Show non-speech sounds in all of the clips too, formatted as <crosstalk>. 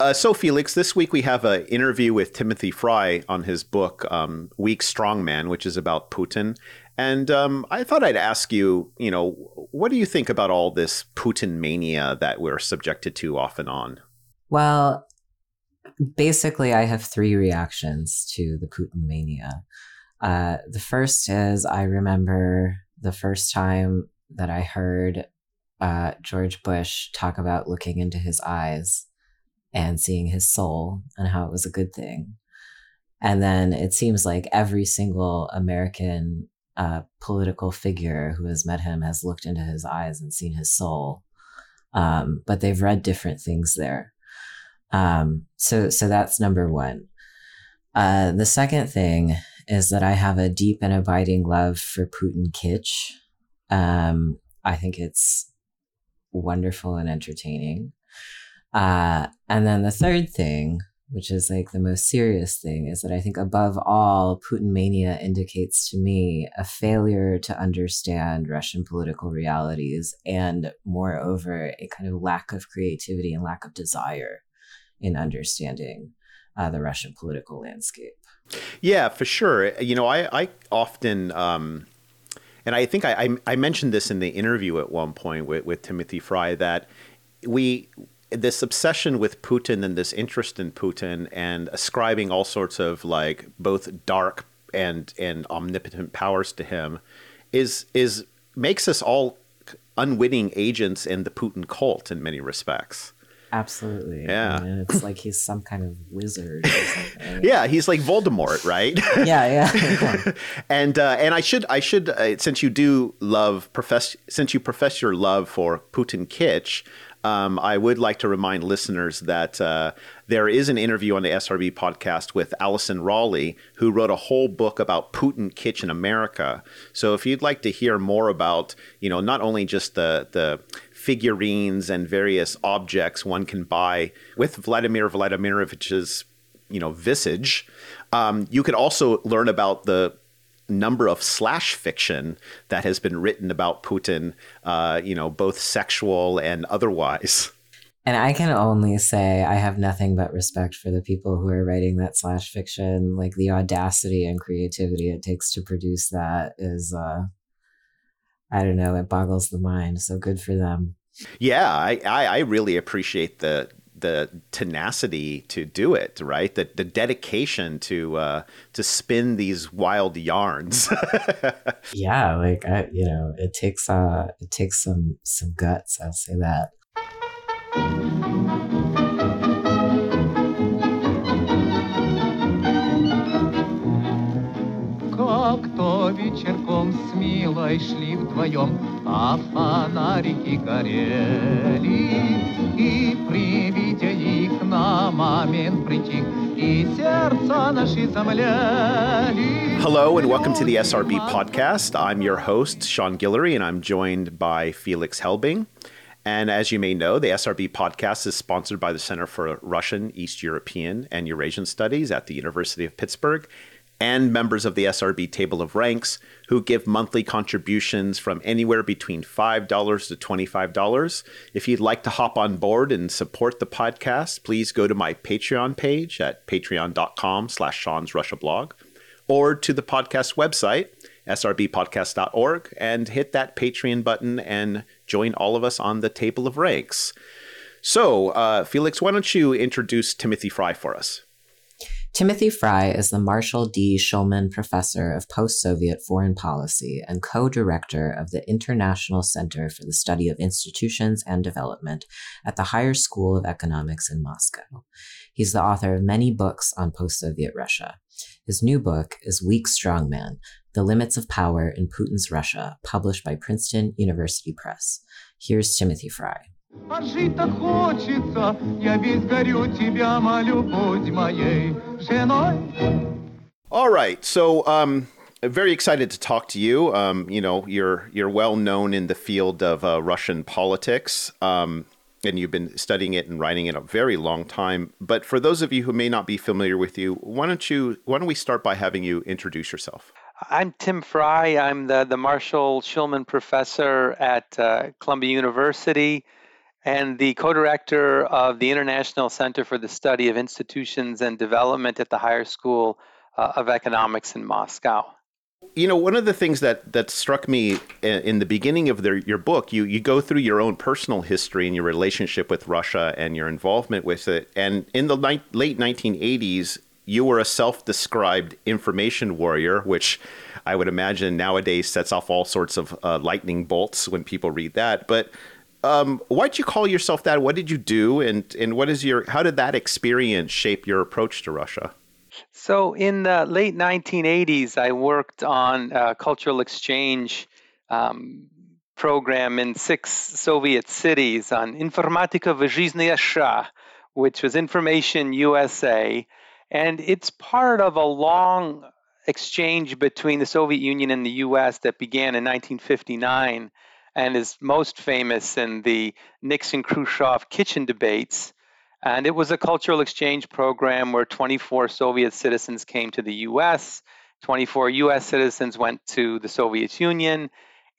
Uh, so, Felix, this week we have an interview with Timothy Frye on his book, um, Weak Strongman, which is about Putin. And um, I thought I'd ask you, you know, what do you think about all this Putin mania that we're subjected to off and on? Well, basically, I have three reactions to the Putin mania. Uh, the first is I remember the first time that I heard uh, George Bush talk about looking into his eyes and seeing his soul and how it was a good thing. And then it seems like every single American uh, political figure who has met him has looked into his eyes and seen his soul. Um, but they've read different things there. Um, so, so that's number one. Uh, the second thing is that I have a deep and abiding love for Putin kitsch. Um, I think it's wonderful and entertaining. Uh, and then the third thing, which is like the most serious thing, is that I think above all, Putin mania indicates to me a failure to understand Russian political realities and, moreover, a kind of lack of creativity and lack of desire in understanding uh, the Russian political landscape. Yeah, for sure. You know, I, I often. Um and I think I, I, I mentioned this in the interview at one point with, with Timothy Frye that we this obsession with Putin and this interest in Putin and ascribing all sorts of like both dark and and omnipotent powers to him is is makes us all unwitting agents in the Putin cult in many respects. Absolutely. Yeah. I mean, it's like he's some kind of wizard. yeah, he's like Voldemort, right? <laughs> yeah, yeah. <laughs> and uh, and I should I should uh, since you do love profess since you profess your love for Putin kitsch, um, I would like to remind listeners that uh, there is an interview on the SRB podcast with Allison Rowley, who wrote a whole book about Putin Kitsch in America. So if you'd like to hear more about, you know, not only just the the figurines and various objects one can buy with Vladimir Vladimirovich's, you know, visage, um, you could also learn about the number of slash fiction that has been written about Putin, uh, you know, both sexual and otherwise. And I can only say I have nothing but respect for the people who are writing that slash fiction. Like the audacity and creativity it takes to produce that is, uh, I don't know, it boggles the mind. So good for them. Yeah, I, I, I really appreciate the the tenacity to do it, right? The the dedication to uh, to spin these wild yarns. <laughs> yeah, like I, you know, it takes uh, it takes some some guts. I'll say that. Как-то вечерком с Милой шли вдвоем, а фонарики горели, и при виде их на момент притих, и сердца наши замляли. Hello and welcome to the SRB podcast. I'm your host, Sean Guillory, and I'm joined by Felix Helbing. And as you may know, the SRB podcast is sponsored by the Center for Russian, East European, and Eurasian Studies at the University of Pittsburgh and members of the SRB Table of Ranks who give monthly contributions from anywhere between $5 to $25. If you'd like to hop on board and support the podcast, please go to my Patreon page at patreon.com slash Sean's Russia blog or to the podcast website, srbpodcast.org, and hit that Patreon button and join all of us on the Table of Ranks. So, uh, Felix, why don't you introduce Timothy Frye for us? Timothy Frye is the Marshall D. Shulman Professor of Post Soviet Foreign Policy and co director of the International Center for the Study of Institutions and Development at the Higher School of Economics in Moscow. He's the author of many books on post Soviet Russia. His new book is Weak Strongman The Limits of Power in Putin's Russia, published by Princeton University Press. Here's Timothy Frye. А жить-то хочется, я весь горю, тебя молю, будь моей женой. All right, so um, very excited to talk to you. Um, you know, you're you're well known in the field of uh, Russian politics, um, and you've been studying it and writing it a very long time. But for those of you who may not be familiar with you, why don't you why don't we start by having you introduce yourself? I'm Tim Frye. I'm the the Marshall Shulman Professor at uh, Columbia University and the co director of the International Center for the Study of Institutions and Development at the Higher School uh, of Economics in Moscow. You know, one of the things that, that struck me in the beginning of the, your book, you, you go through your own personal history and your relationship with Russia and your involvement with it. And in the ni- late 1980s, you were a self described information warrior, which I would imagine nowadays sets off all sorts of uh, lightning bolts when people read that. But um, why'd you call yourself that? What did you do, and and what is your? How did that experience shape your approach to Russia? So in the late 1980s, I worked on a cultural exchange um, program in six Soviet cities on Informatika Vyzhizhnaya SHA, which was Information USA, and it's part of a long exchange between the Soviet Union and the US that began in 1959 and is most famous in the Nixon Khrushchev kitchen debates. And it was a cultural exchange program where 24 Soviet citizens came to the US, 24 US citizens went to the Soviet Union,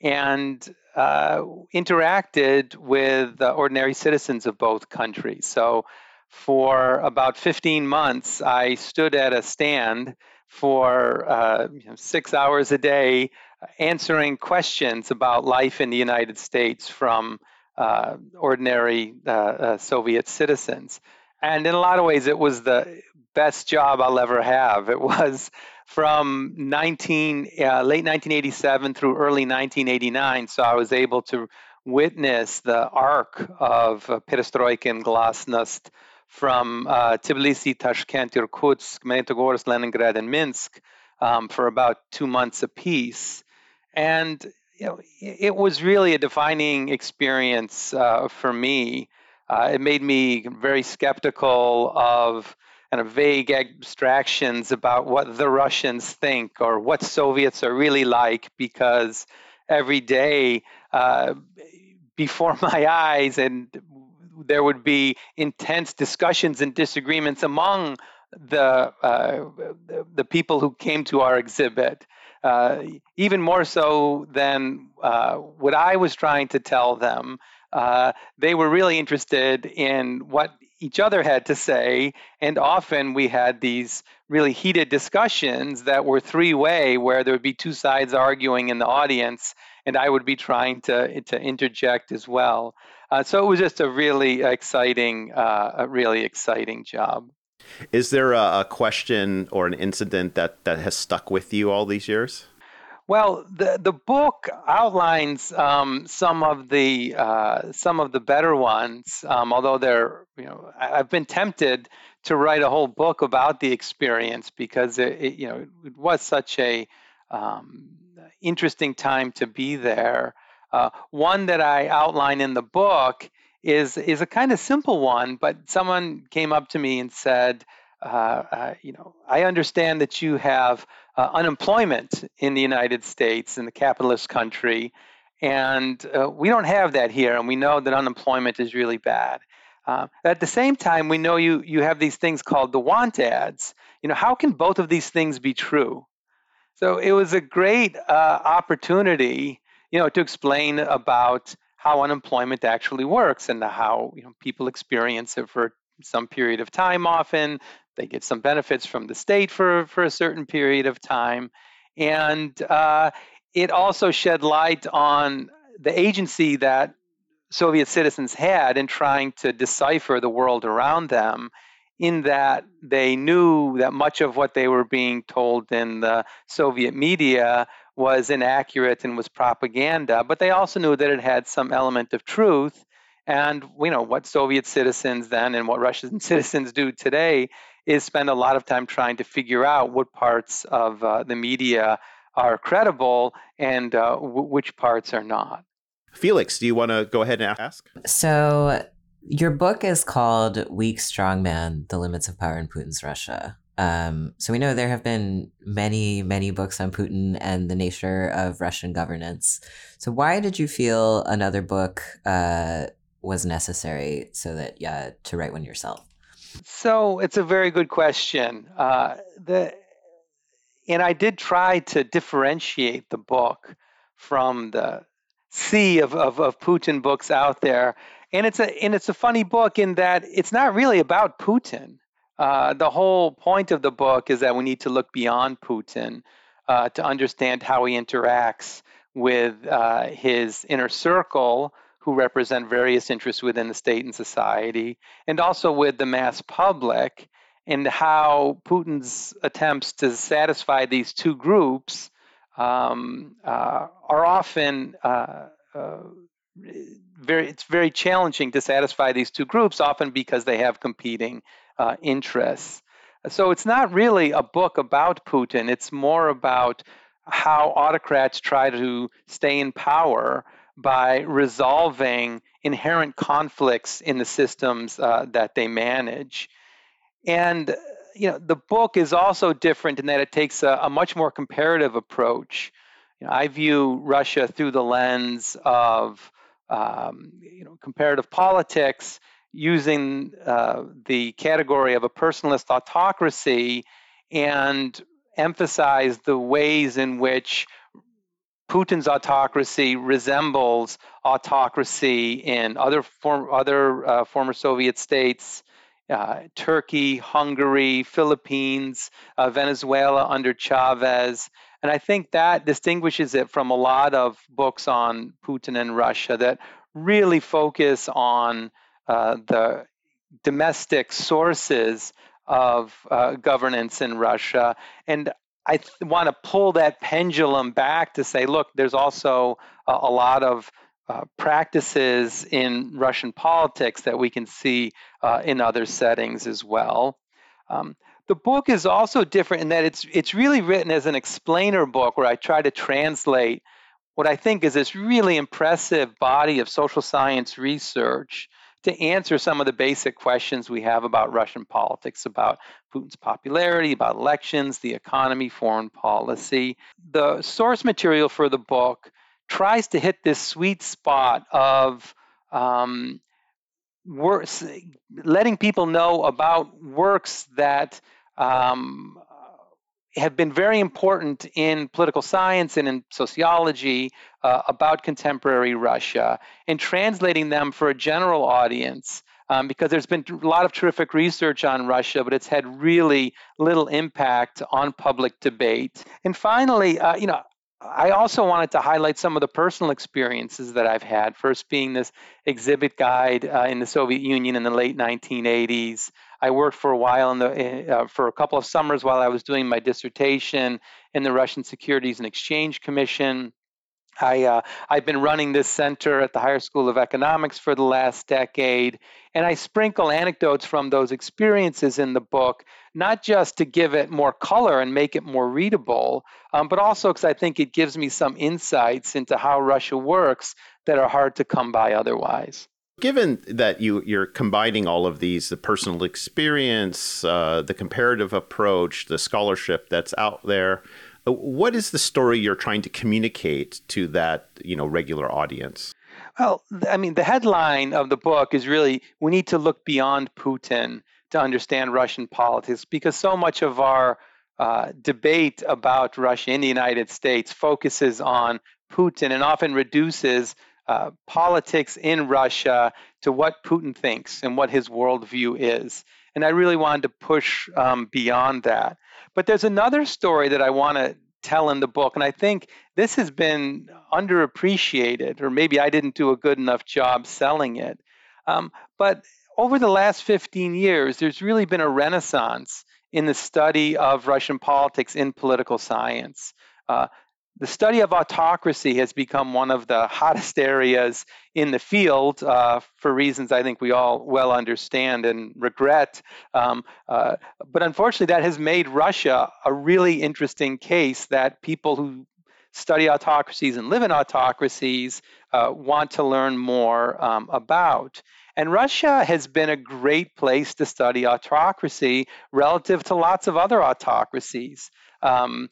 and uh, interacted with uh, ordinary citizens of both countries. So for about 15 months, I stood at a stand for uh, six hours a day answering questions about life in the United States from uh, ordinary uh, uh, Soviet citizens. And in a lot of ways, it was the best job I'll ever have. It was from 19, uh, late 1987 through early 1989. So I was able to witness the arc of uh, perestroika and glasnost from uh, Tbilisi, Tashkent, Irkutsk, Magnitogorsk, Leningrad, and Minsk um, for about two months apiece. And you know, it was really a defining experience uh, for me. Uh, it made me very skeptical of kind of vague abstractions about what the Russians think or what Soviets are really like, because every day uh, before <laughs> my eyes and there would be intense discussions and disagreements among the, uh, the, the people who came to our exhibit. Uh, even more so than uh, what I was trying to tell them. Uh, they were really interested in what each other had to say, and often we had these really heated discussions that were three way, where there would be two sides arguing in the audience, and I would be trying to, to interject as well. Uh, so it was just a really exciting, uh, a really exciting job. Is there a, a, question or an incident that, that has stuck with you all these years? Well, the the book outlines um, some of the uh, some of the better ones. Um, although they're, you know, I've been tempted to write a whole book about the experience because it, it you know, it was such a um, interesting time to be there. Uh, one that I outline in the book is is a kind of simple one, but someone came up to me and said, uh, uh, you know, I understand that you have uh, unemployment in the United States, in the capitalist country, and uh, we don't have that here, and we know that unemployment is really bad. Uh, at the same time, we know you you have these things called the want ads. You know, how can both of these things be true? So it was a great uh, opportunity you know, to explain about how unemployment actually works and how you know people experience it for some period of time often. They get some benefits from the state for for a certain period of time. And uh, it also shed light on the agency that soviet citizens had in trying to decipher the world around them in that they knew that much of what they were being told in the soviet media was inaccurate and was propaganda, but they also knew that it had some element of truth. And you know what Soviet citizens then and what Russian <laughs> citizens do today is spend a lot of time trying to figure out what parts of uh, the media are credible and uh, w- which parts are not. Felix, do you want to go ahead and ask? So, your book is called Weak Strong Man The Limits of Power in Putin's Russia. Um, so we know there have been many, many books on Putin and the nature of Russian governance. So why did you feel another book uh, was necessary so that yeah to write one yourself? So it's a very good question. Uh, the and I did try to differentiate the book from the sea of, of, of Putin books out there and it's a and it's a funny book in that it's not really about Putin. Uh, the whole point of the book is that we need to look beyond Putin uh, to understand how he interacts with uh, his inner circle, who represent various interests within the state and society, and also with the mass public, and how Putin's attempts to satisfy these two groups um, uh, are often uh, very. It's very challenging to satisfy these two groups, often because they have competing uh, interests. So it's not really a book about Putin. It's more about how autocrats try to stay in power by resolving inherent conflicts in the systems uh, that they manage. And you know, the book is also different in that it takes a, a much more comparative approach. You know, I view Russia through the lens of um, you know comparative politics, using uh, the category of a personalist autocracy, and emphasize the ways in which Putin's autocracy resembles autocracy in other form, other uh, former Soviet states, uh, Turkey, Hungary, Philippines, uh, Venezuela under Chavez. And I think that distinguishes it from a lot of books on Putin and Russia that really focus on uh, the domestic sources of uh, governance in Russia. And I th- want to pull that pendulum back to say, look, there's also a, a lot of uh, practices in Russian politics that we can see uh, in other settings as well. Um, the book is also different in that it's it's really written as an explainer book where I try to translate what I think is this really impressive body of social science research to answer some of the basic questions we have about Russian politics, about Putin's popularity, about elections, the economy, foreign policy. The source material for the book tries to hit this sweet spot of um, works, letting people know about works that um, have been very important in political science and in sociology uh, about contemporary Russia and translating them for a general audience. Um, because there's been a lot of terrific research on Russia, but it's had really little impact on public debate. And finally, uh, you know, I also wanted to highlight some of the personal experiences that I've had. First, being this exhibit guide uh, in the Soviet Union in the late 1980s, I worked for a while in the eh, uh, for a couple of summers while I was doing my dissertation in the Russian Securities and Exchange Commission. I, uh, I've been running this center at the Higher School of Economics for the last decade, and I sprinkle anecdotes from those experiences in the book, not just to give it more color and make it more readable, um, but also because I think it gives me some insights into how Russia works that are hard to come by otherwise. Given that you you're combining all of these, the personal experience, uh, the comparative approach, the scholarship that's out there, uh, what is the story you're trying to communicate to that you know regular audience? Well, I mean, the headline of the book is really we need to look beyond Putin to understand Russian politics because so much of our uh, debate about Russia in the United States focuses on Putin and often reduces uh, politics in Russia to what Putin thinks and what his worldview is. And I really wanted to push um, beyond that. But there's another story that I want to tell in the book, and I think this has been underappreciated, or maybe I didn't do a good enough job selling it. Um, but over the last 15 years, there's really been a renaissance in the study of Russian politics in political science. Uh, the study of autocracy has become one of the hottest areas in the field uh, for reasons I think we all well understand and regret. Um, uh, but unfortunately, that has made Russia a really interesting case that people who study autocracies and live in autocracies uh, want to learn more um, about. And Russia has been a great place to study autocracy relative to lots of other autocracies. Um,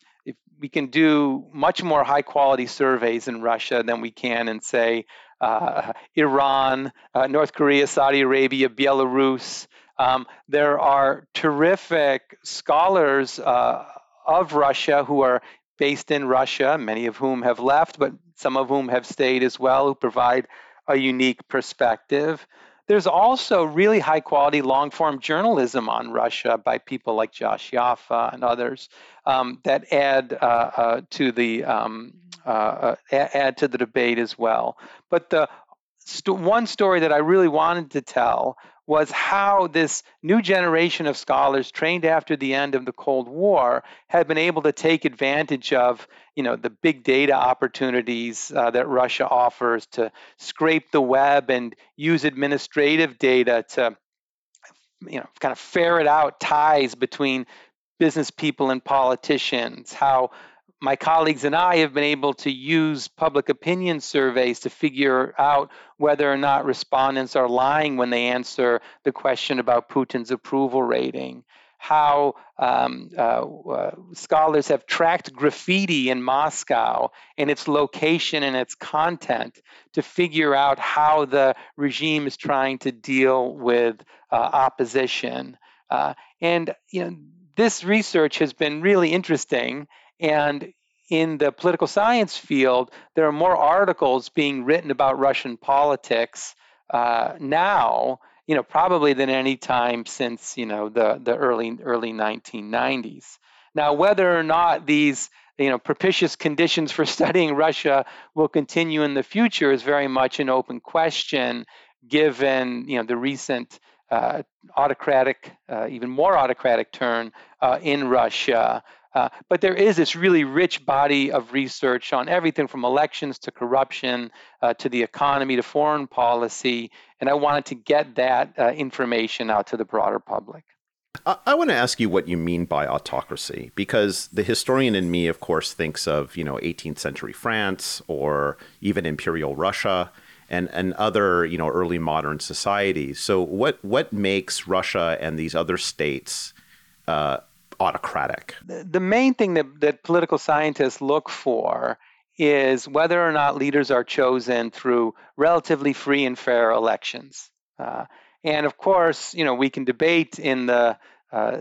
we can do much more high quality surveys in Russia than we can in, say, uh, Iran, uh, North Korea, Saudi Arabia, Belarus. Um, there are terrific scholars uh, of Russia who are based in Russia, many of whom have left, but some of whom have stayed as well, who provide a unique perspective. There's also really high quality long form journalism on Russia by people like Josh Yaffa and others um, that add uh, uh, to the um, uh, uh add to the debate as well. But the st- one story that I really wanted to tell was how this new generation of scholars trained after the end of the Cold War had been able to take advantage of, you know, the big data opportunities uh, that Russia offers to scrape the web and use administrative data to, you know, kind of ferret out ties between business people and politicians, how my colleagues and I have been able to use public opinion surveys to figure out whether or not respondents are lying when they answer the question about Putin's approval rating. How um, uh, uh, scholars have tracked graffiti in Moscow and its location and its content to figure out how the regime is trying to deal with uh, opposition. Uh, and you know, this research has been really interesting and in the political science field, there are more articles being written about Russian politics uh, now, you know, probably than any time since, you know, the, the early early 1990s. Now, whether or not these you know, propitious conditions for <laughs> studying Russia will continue in the future is very much an open question, given you know the recent uh, autocratic, uh, even more autocratic turn uh, in Russia. Uh, but there is this really rich body of research on everything from elections to corruption uh, to the economy to foreign policy. And I wanted to get that uh, information out to the broader public. I, I want to ask you what you mean by autocracy, because the historian in me, of course, thinks of you know 18th century France or even Imperial Russia and, and other you know early modern societies. So what what makes Russia and these other states uh, autocratic? The main thing that, that political scientists look for is whether or not leaders are chosen through relatively free and fair elections. Uh, and of course, you know, we can debate in the uh,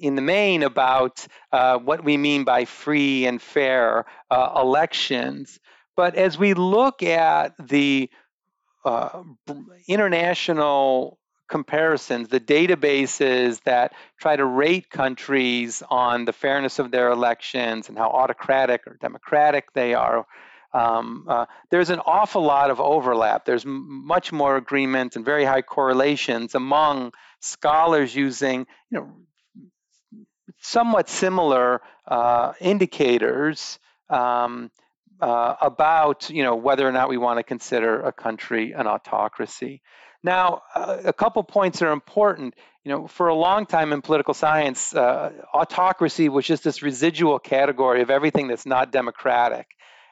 in the main about uh, what we mean by free and fair uh, elections. But as we look at the uh, international comparisons, the databases that try to rate countries on the fairness of their elections and how autocratic or democratic they are, um, uh, there's an awful lot of overlap. There's m- much more agreement and very high correlations among scholars using, you know, somewhat similar uh, indicators um, uh, about, you know, whether or not we want to consider a country an autocracy. Now, uh, a couple points are important. You know, for a long time in political science, uh, autocracy was just this residual category of everything that's not democratic.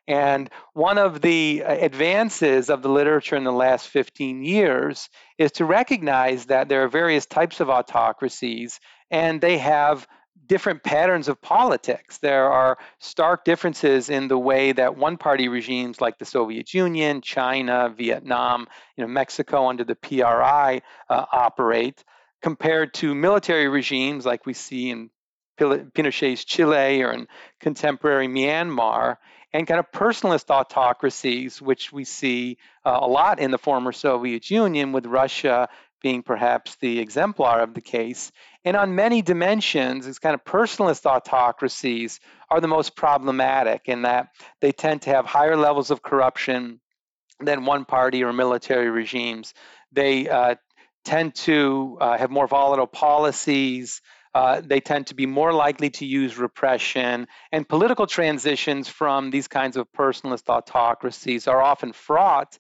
And one of the uh, advances of the literature in the last 15 years is to recognize that there are various types of autocracies and they have different patterns of politics. There are stark differences in the way that one party regimes like the Soviet Union, China, Vietnam, you know, Mexico under the PRI uh, operate compared to military regimes like we see in Pinochet's Chile or in contemporary Myanmar, and kind of personalist autocracies, which we see uh, a lot in the former Soviet Union, with Russia being perhaps the exemplar of the case. And on many dimensions, these kind of personalist autocracies are the most problematic in that they tend to have higher levels of corruption than one party or military regimes. They uh, tend to uh, have more volatile policies. Uh, they tend to be more likely to use repression. And political transitions from these kinds of personalist autocracies are often fraught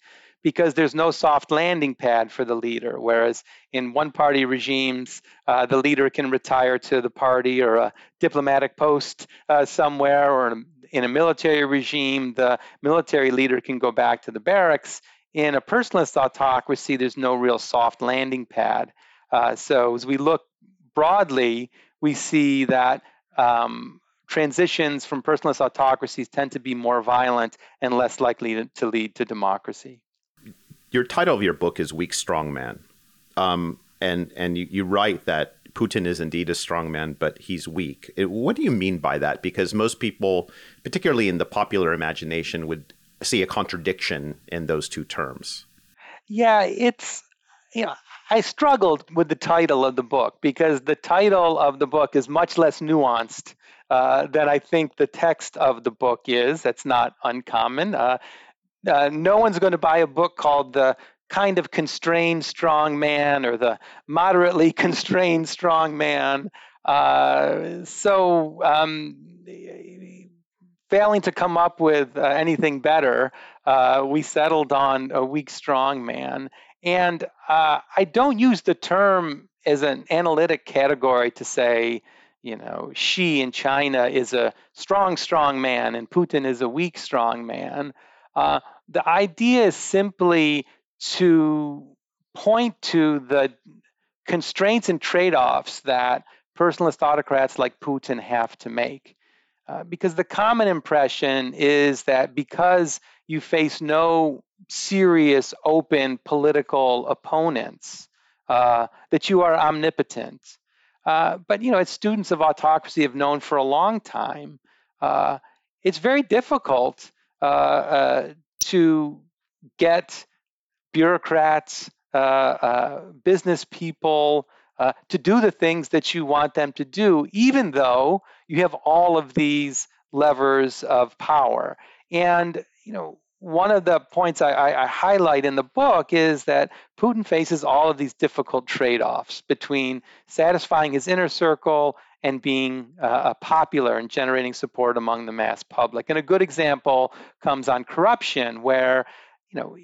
because there's no soft landing pad for the leader. Whereas in one party regimes, uh, the leader can retire to the party or a diplomatic post uh, somewhere, or in a military regime, the military leader can go back to the barracks. In a personalist autocracy, there's no real soft landing pad. Uh, so as we look broadly, we see that um, transitions from personalist autocracies tend to be more violent and less likely to, to lead to democracy your title of your book is Weak Strong Man. Um, and and you, you write that Putin is indeed a strong man, but he's weak. It, what do you mean by that? Because most people, particularly in the popular imagination, would see a contradiction in those two terms. Yeah, it's you know, I struggled with the title of the book because the title of the book is much less nuanced uh, than I think the text of the book is. That's not uncommon. Uh, uh, no one's going to buy a book called The Kind of Constrained Strong Man or The Moderately <laughs> Constrained Strong Man. Uh, so, um, failing to come up with uh, anything better, uh, we settled on a weak strong man. And uh, I don't use the term as an analytic category to say, you know, Xi in China is a strong, strong man and Putin is a weak, strong man. Uh, the idea is simply to point to the constraints and trade offs that personalist autocrats like Putin have to make. Uh, because the common impression is that because you face no serious, open political opponents, uh, that you are omnipotent. Uh, but you know, as students of autocracy have known for a long time, uh, it's very difficult uh, uh, to get bureaucrats, business people, uh, to do the things that you want them to do, even though you have all of these levers of power. And, you know, one of the points I, I, I highlight in the book is that Putin faces all of these difficult trade offs between satisfying his inner circle and being uh, popular and generating support among the mass public. And a good example comes on corruption, where you know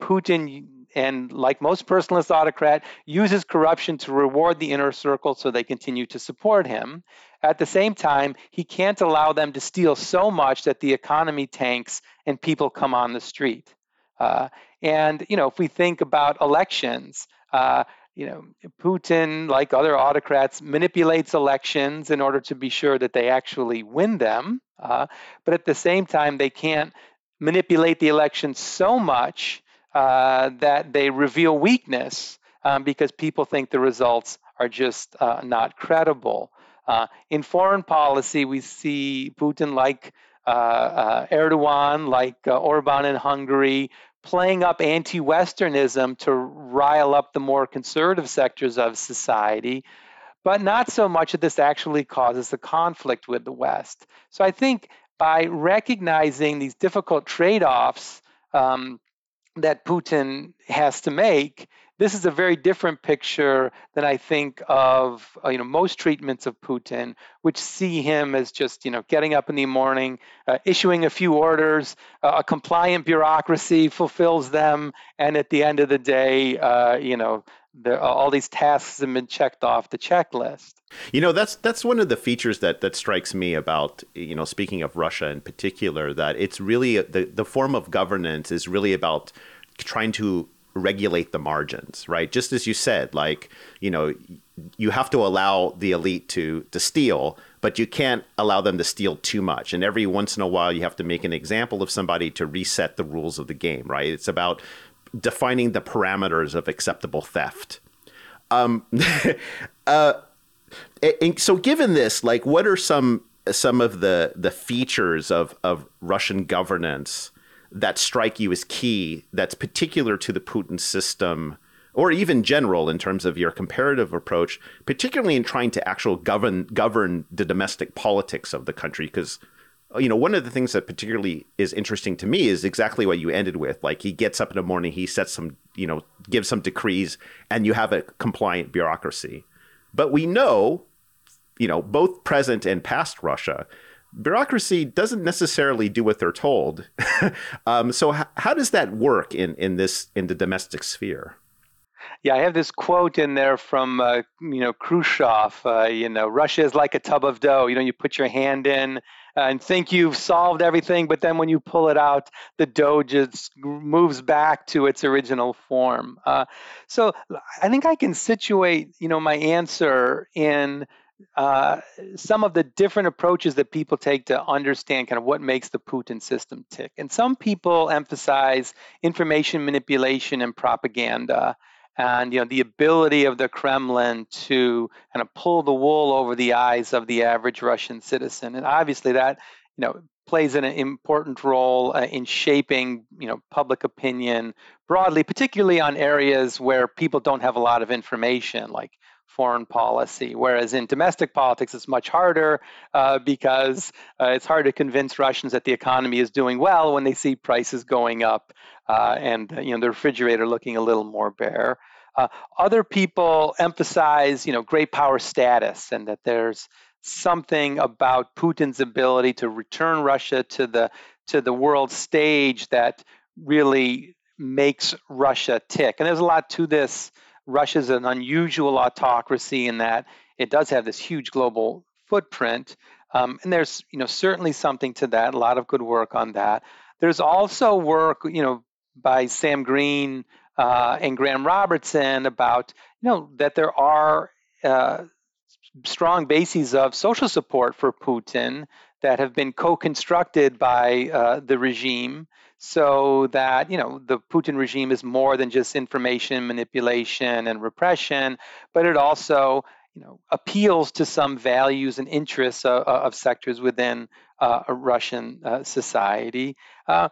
Putin and like most personalist autocrat uses corruption to reward the inner circle so they continue to support him at the same time he can't allow them to steal so much that the economy tanks and people come on the street uh, and you know if we think about elections uh, you know putin like other autocrats manipulates elections in order to be sure that they actually win them uh, but at the same time they can't manipulate the election so much uh, that they reveal weakness um, because people think the results are just uh, not credible. Uh, in foreign policy, we see Putin like uh, uh, Erdogan, like Orban in Hungary, playing up anti Westernism to rile up the more conservative sectors of society, but not so much that this actually causes a conflict with the West. So I think by recognizing these difficult trade offs, um, that Putin has to make, this is a very different picture than I think of uh, you know most treatments of Putin, which see him as just you know getting up in the morning, uh, issuing a few orders, uh, a compliant bureaucracy fulfills them, and at the end of the day, uh, you know all these tasks have been checked off the checklist. You know, that's that's one of the features that that strikes me about you know speaking of Russia in particular that it's really the the form of governance is really about trying to regulate the margins, right? Just as you said, like, you know, you have to allow the elite to to steal, but you can't allow them to steal too much. And every once in a while you have to make an example of somebody to reset the rules of the game, right? It's about defining the parameters of acceptable theft. Um, <laughs> uh, and so given this, like what are some some of the the features of of Russian governance that strike you as key that's particular to the Putin system or even general in terms of your comparative approach, particularly in trying to actual govern govern the domestic politics of the country? Because you know one of the things that particularly is interesting to me is exactly what you ended with. Like he gets up in the morning he sets some you know gives some decrees and you have a compliant bureaucracy. But we know you know both present and past russia bureaucracy doesn't necessarily do what they're told. <laughs> um, so h- how does that work in in this in the domestic sphere? Yeah, I have this quote in there from uh, you know Khrushchev. Uh, you know, Russia is like a tub of dough. You know, you put your hand in and think you've solved everything, but then when you pull it out, the dough just moves back to its original form. Uh, so I think I can situate you know my answer in uh, some of the different approaches that people take to understand kind of what makes the Putin system tick. And some people emphasize information manipulation and propaganda and you know the ability of the Kremlin to kind of pull the wool over the eyes of the average Russian citizen. And obviously that you know plays an important role uh, in shaping, you know, public opinion broadly, particularly on areas where people don't have a lot of information, like foreign policy. Whereas in domestic politics, it's much harder uh, because uh, it's hard to convince Russians that the economy is doing well when they see prices going up uh, and you know the refrigerator looking a little more bare. Uh, other people emphasize, you know, great power status and that there's something about Putin's ability to return Russia to the to the world stage that really makes Russia tick. And there's a lot to this. Russia's an unusual autocracy in that it does have this huge global footprint. Um, and there's, you know, certainly something to that. A lot of good work on that. There's also work, you know, by Sam Greene uh, and Graeme Robertson about, you know, that there are uh, strong bases of social support for Putin that have been co-constructed by uh, the regime so that you know the Putin regime is more than just information manipulation and repression, but it also you know appeals to some values and interests of, of sectors within uh, a Russian uh, society. Uh,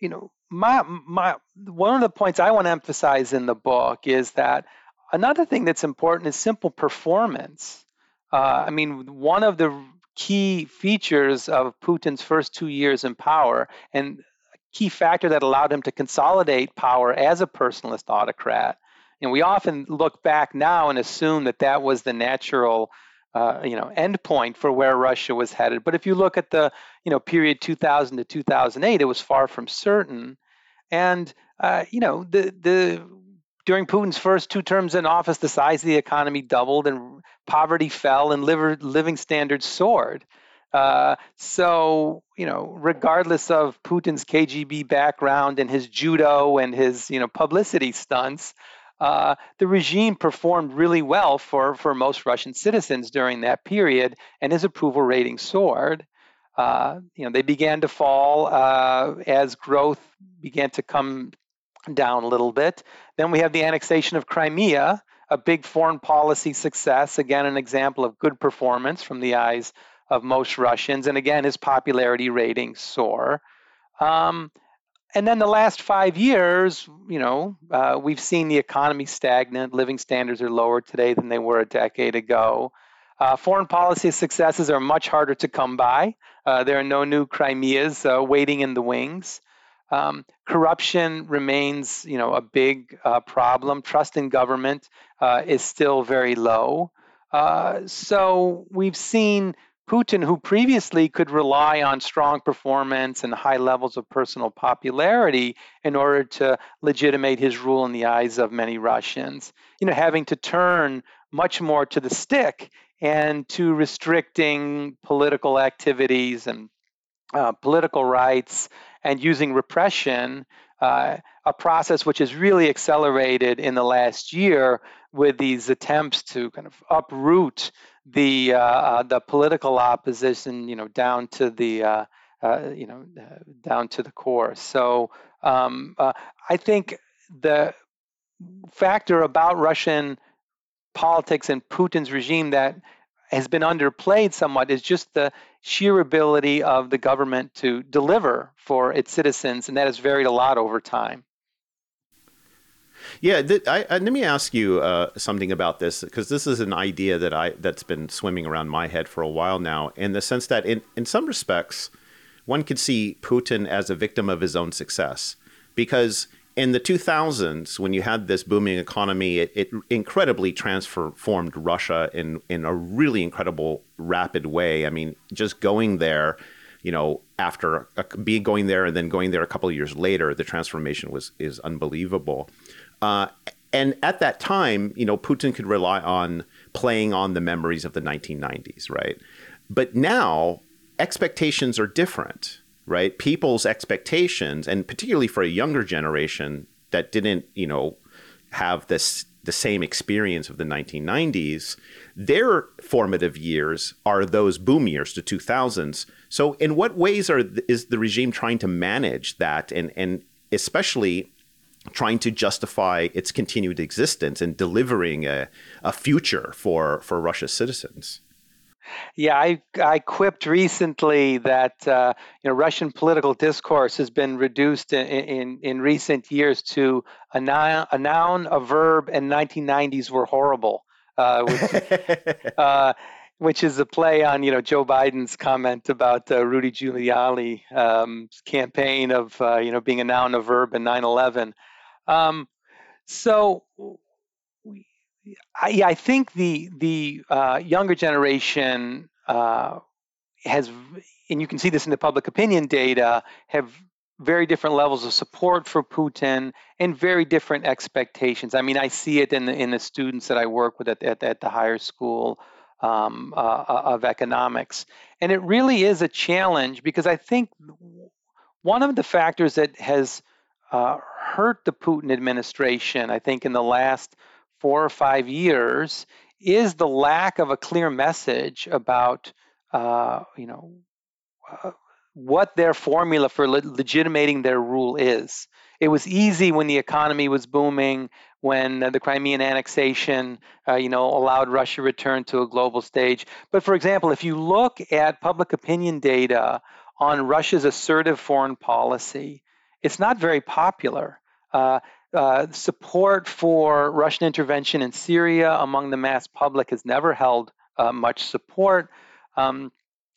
you know, my my one of the points I want to emphasize in the book is that another thing that's important is simple performance. Uh, I mean, one of the key features of Putin's first two years in power, and key factor that allowed him to consolidate power as a personalist autocrat. And we often look back now and assume that that was the natural, uh, you know, endpoint for where Russia was headed. But if you look at the, you know, period 2000 to 2008, it was far from certain. And uh, you know, the the during Putin's first two terms in office, the size of the economy doubled and poverty fell and living standards soared. Uh, so, you know, regardless of Putin's KGB background and his judo and his, you know, publicity stunts, uh, the regime performed really well for, for most Russian citizens during that period, and his approval rating soared. Uh, you know, they began to fall uh, as growth began to come down a little bit. Then we have the annexation of Crimea, a big foreign policy success. Again, an example of good performance from the eyes of most Russians. And again, his popularity ratings soar. Um, and then the last five years, you know, uh, we've seen the economy stagnant. Living standards are lower today than they were a decade ago. Uh, foreign policy successes are much harder to come by. Uh, there are no new Crimeas uh, waiting in the wings. Um, corruption remains, you know, a big uh, problem. Trust in government uh, is still very low. Uh, so we've seen Putin, who previously could rely on strong performance and high levels of personal popularity in order to legitimate his rule in the eyes of many Russians, you know, having to turn much more to the stick and to restricting political activities and uh, political rights and using repression, uh, a process which has really accelerated in the last year with these attempts to kind of uproot the uh, uh the political opposition, you know, down to the uh, uh, you know down to the core. So um, I think the factor about Russian politics and Putin's regime that has been underplayed somewhat is just the sheer ability of the government to deliver for its citizens, and that has varied a lot over time. Yeah, th- I, let me ask you uh, something about this because this is an idea that I that's been swimming around my head for a while now, in the sense that in in some respects, one could see Putin as a victim of his own success because in the 2000s, when you had this booming economy, it, it, incredibly transformed Russia in, in a really incredible, rapid way. I mean, just going there, you know, after being going there and then going there a couple of years later, the transformation was is unbelievable. Uh, and at that time, you know, Putin could rely on playing on the memories of the 1990s, right? But now expectations are different right? People's expectations, and particularly for a younger generation that didn't, you know, have this the same experience of the 1990s, their formative years are those boom years, the 2000s. So, in what ways are is the regime trying to manage that, and and especially trying to justify its continued existence and delivering a, a future for for Russia's citizens? Yeah, I, I quipped recently that uh, you know Russian political discourse has been reduced in, in, in recent years to a noun, a noun, a verb, and 1990s were horrible, uh, which, <laughs> uh, which, is a play on you know Joe Biden's comment about uh, Rudy Giuliani's um, campaign of uh, you know being a noun, a verb, and 9/11. Um, so I, I think the the uh, younger generation uh, has, and you can see this in the public opinion data, have very different levels of support for Putin and very different expectations. I mean, I see it in the in the students that I work with at at, at the higher school um, uh, uh of economics, and it really is a challenge because I think one of the factors that has uh, hurt the Putin administration, I think, in the last four or five years is the lack of a clear message about, uh, you know, uh, what their formula for le- legitimating their rule is. It was easy when the economy was booming, when the Crimean annexation, uh, you know, allowed Russia return to a global stage. But for example, if you look at public opinion data on Russia's assertive foreign policy, it's not very popular. Uh, uh, support for Russian intervention in Syria among the mass public has never held uh, much support. Um,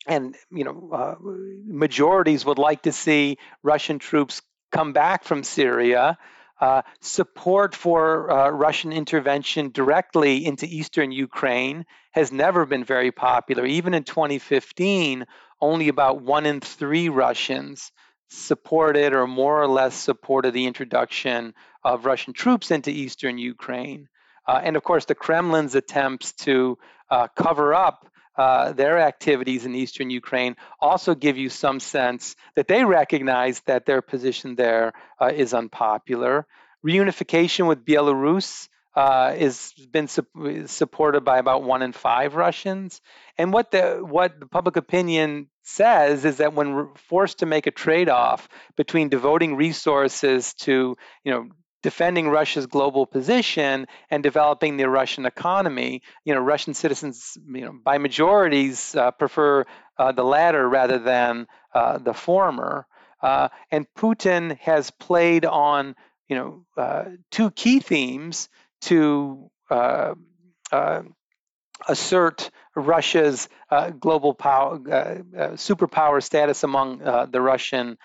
and you know, uh, majorities would like to see Russian troops come back from Syria. Uh, support for uh, Russian intervention directly into eastern Ukraine has never been very popular. Even in 2015, only about one in three Russians supported or more or less supported the introduction of Russian troops into eastern Ukraine. Uh, and of course, the Kremlin's attempts to uh, cover up uh, their activities in eastern Ukraine also give you some sense that they recognize that their position there uh, is unpopular. Reunification with Belarus uh, is been su- supported by about one in five Russians. And what the what the public opinion says is that when forced to make a trade-off between devoting resources to you know defending Russia's global position and developing the Russian economy, you know Russian citizens you know by majorities uh, prefer uh, the latter rather than uh, the former. Uh, and Putin has played on you know uh, two key themes to uh, uh, assert Russia's uh, global power, uh, uh, superpower status among the Russian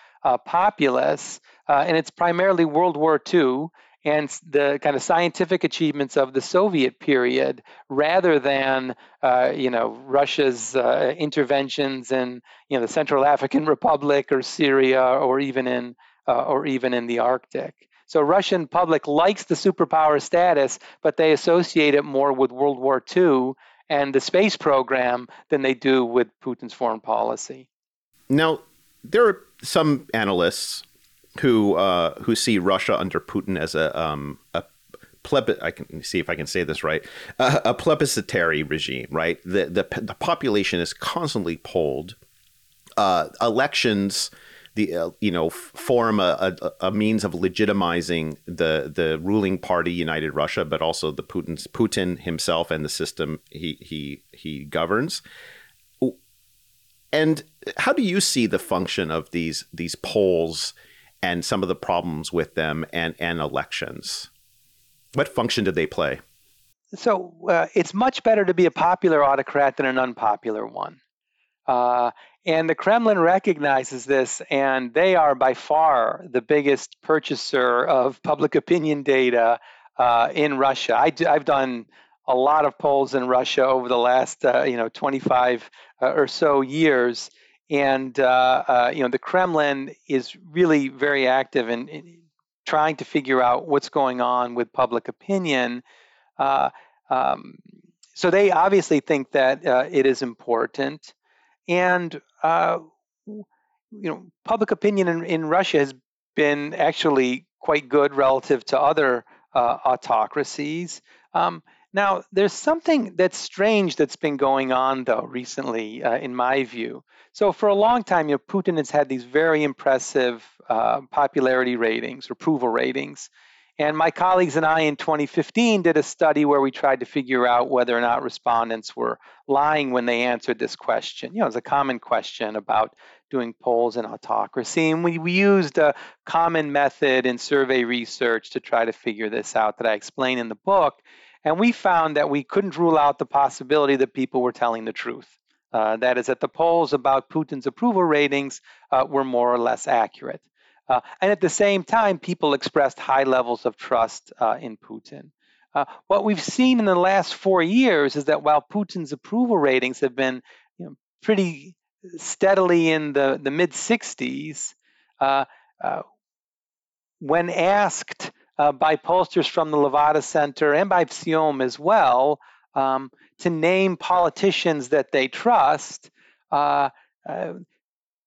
populace. and it's primarily World War II and the kind of scientific achievements of the Soviet period, rather than uh, you know Russia's uh, interventions in you know the Central African <laughs> Republic or Syria or even in uh, or even in the Arctic. So Russian public likes the superpower status, but they associate it more with World War II and the space program than they do with Putin's foreign policy. Now, there are some analysts who uh, who see Russia under Putin as a um, a pleb- I can see if I can say this right a, a plebiscitary regime. Right, the, the the population is constantly polled. Uh, elections the uh, you know form a, a, a, means of legitimizing the the ruling party United Russia, but also the Putin's Putin himself and the system he he he governs. And how do you see the function of these these polls and some of the problems with them and and elections? What function do they play? So uh, it's much better to be a popular autocrat than an unpopular one. Uh, and the Kremlin recognizes this, and they are by far the biggest purchaser of public opinion data uh, in Russia. I have done a lot of polls in Russia over the last, uh, you know, 25 uh, or so years, and uh, uh, you know, the Kremlin is really very active in, in, trying to figure out what's going on with public opinion. Uh, um, so they obviously think that it is important. And uh, you know, public opinion in, in Russia has been actually quite good relative to other uh, autocracies. Um, now, there's something that's strange that's been going on, though, recently, uh, in my view. So, for a long time, you know, Putin has had these very impressive uh, popularity ratings, approval ratings, And my colleagues and I in 2015 did a study where we tried to figure out whether or not respondents were lying when they answered this question. You know, it's a common question about doing polls in autocracy. And we, we used a common method in survey research to try to figure this out that I explain in the book. And we found that we couldn't rule out the possibility that people were telling the truth. Uh, that is, that the polls about Putin's approval ratings uh, were more or less accurate. Uh, and at the same time, people expressed high levels of trust uh, in Putin. Uh, what we've seen in the last four years is that while Putin's approval ratings have been you know, pretty steadily in the, the mid 60s, uh, when asked by pollsters from the Levada Center and by VTsIOM as well, um, to name politicians that they trust, uh, uh,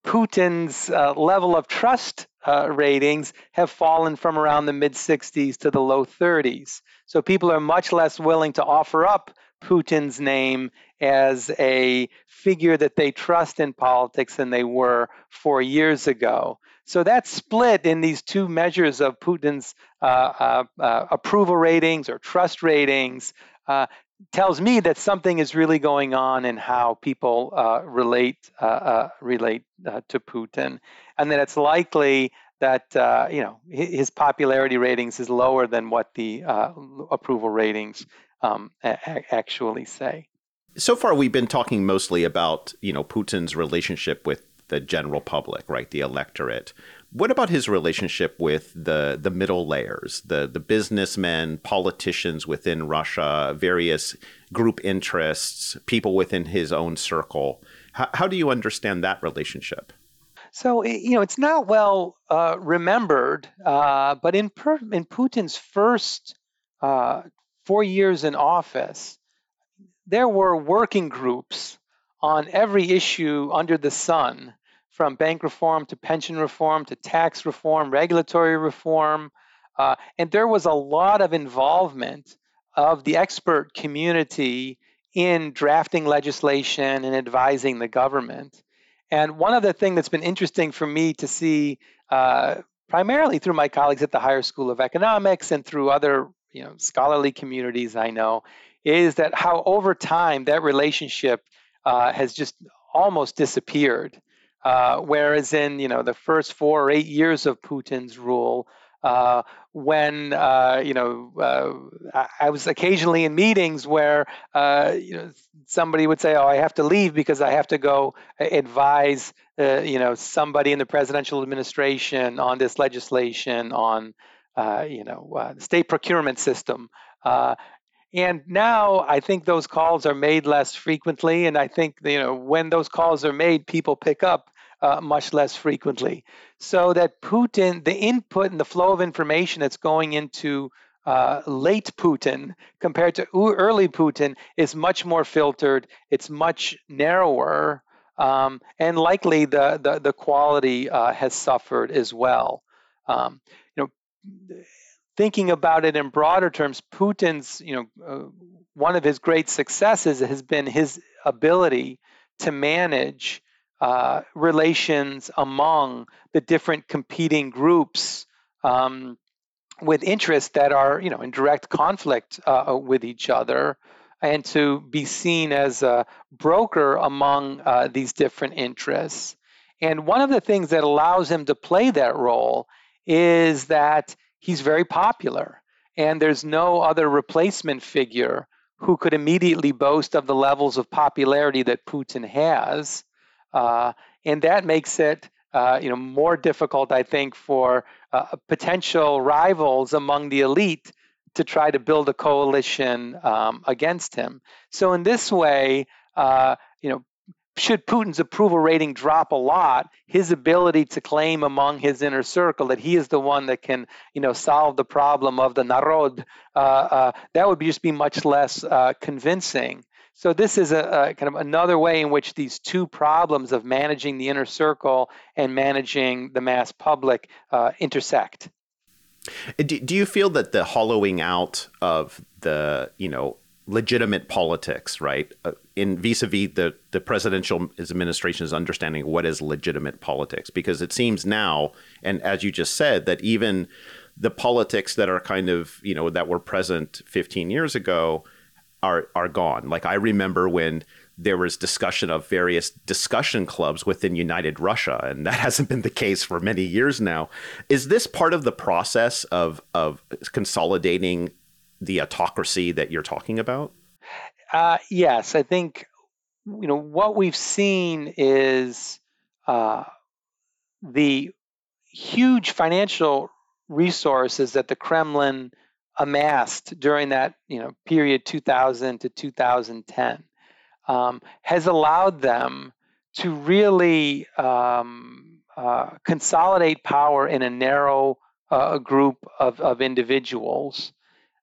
Putin's uh, level of trust uh, ratings have fallen from around the mid 60s to the low 30s. So people are much less willing to offer up Putin's name as a figure that they trust in politics than they were four years ago. So that split in these two measures of Putin's uh, uh, uh, approval ratings or trust ratings uh, tells me that something is really going on in how people uh, relate uh, uh, relate uh, to Putin, and that it's likely that uh, you know his popularity ratings is lower than what the approval ratings um, a- actually say. So far, we've been talking mostly about you know Putin's relationship with the general public, right, the electorate. What about his relationship with the the middle layers, the the businessmen, politicians within Russia, various group interests, people within his own circle? How, how do you understand that relationship? So you know, it's not well uh, remembered, uh, but in per, in Putin's first uh, four years in office, there were working groups on every issue under the sun from bank reform to pension reform to tax reform, regulatory reform. Uh, and there was a lot of involvement of the expert community in drafting legislation and advising the government. And one of the things that's been interesting for me to see, uh, primarily through my colleagues at the Higher School of Economics and through other you know, scholarly communities I know, is that how over time that relationship uh, has just almost disappeared. Uh, whereas in you know the first four or eight years of Putin's rule, uh, when uh, you know uh, I was occasionally in meetings where uh, you know somebody would say, "Oh, I have to leave because I have to go advise you know somebody in the presidential administration on this legislation on you know the state procurement system." And now I think those calls are made less frequently, and I think you know when those calls are made, people pick up uh, much less frequently. So that Putin, the input and the flow of information that's going into uh, late Putin compared to early Putin is much more filtered. It's much narrower, um, and likely the the, the quality uh, has suffered as well. Um, you know thinking about it in broader terms, Putin's, you know, uh, one of his great successes has been his ability to manage uh, relations among the different competing groups um, with interests that are, you know, in direct conflict uh, with each other, and to be seen as a broker among uh, these different interests. And one of the things that allows him to play that role is that he's very popular, and there's no other replacement figure who could immediately boast of the levels of popularity that Putin has, uh, and that makes it uh, you know more difficult, I think, for uh, potential rivals among the elite to try to build a coalition um, against him. So in this way, uh, you know, should Putin's approval rating drop a lot, his ability to claim among his inner circle that he is the one that can, you know, solve the problem of the narod, uh, uh, that would be just be much less uh, convincing. So this is a, a, kind of another way in which these two problems of managing the inner circle and managing the mass public uh, intersect. Do, do you feel that the hollowing out of the, you know, legitimate politics, right? Uh, in vis-a-vis the the presidential administration's understanding of what is legitimate politics, because it seems now, and as you just said, that even the politics that are kind of you know that were present 15 years ago are are gone. Like I remember when there was discussion of various discussion clubs within United Russia, and that <laughs> hasn't been the case for many years now. Is this part of the process of of consolidating the autocracy that you're talking about? Uh, yes, I think you know what we've seen is uh, the huge financial resources that the Kremlin amassed during that you know period 2000 to 2010 um, has allowed them to really um, uh, consolidate power in a narrow uh, group of, of individuals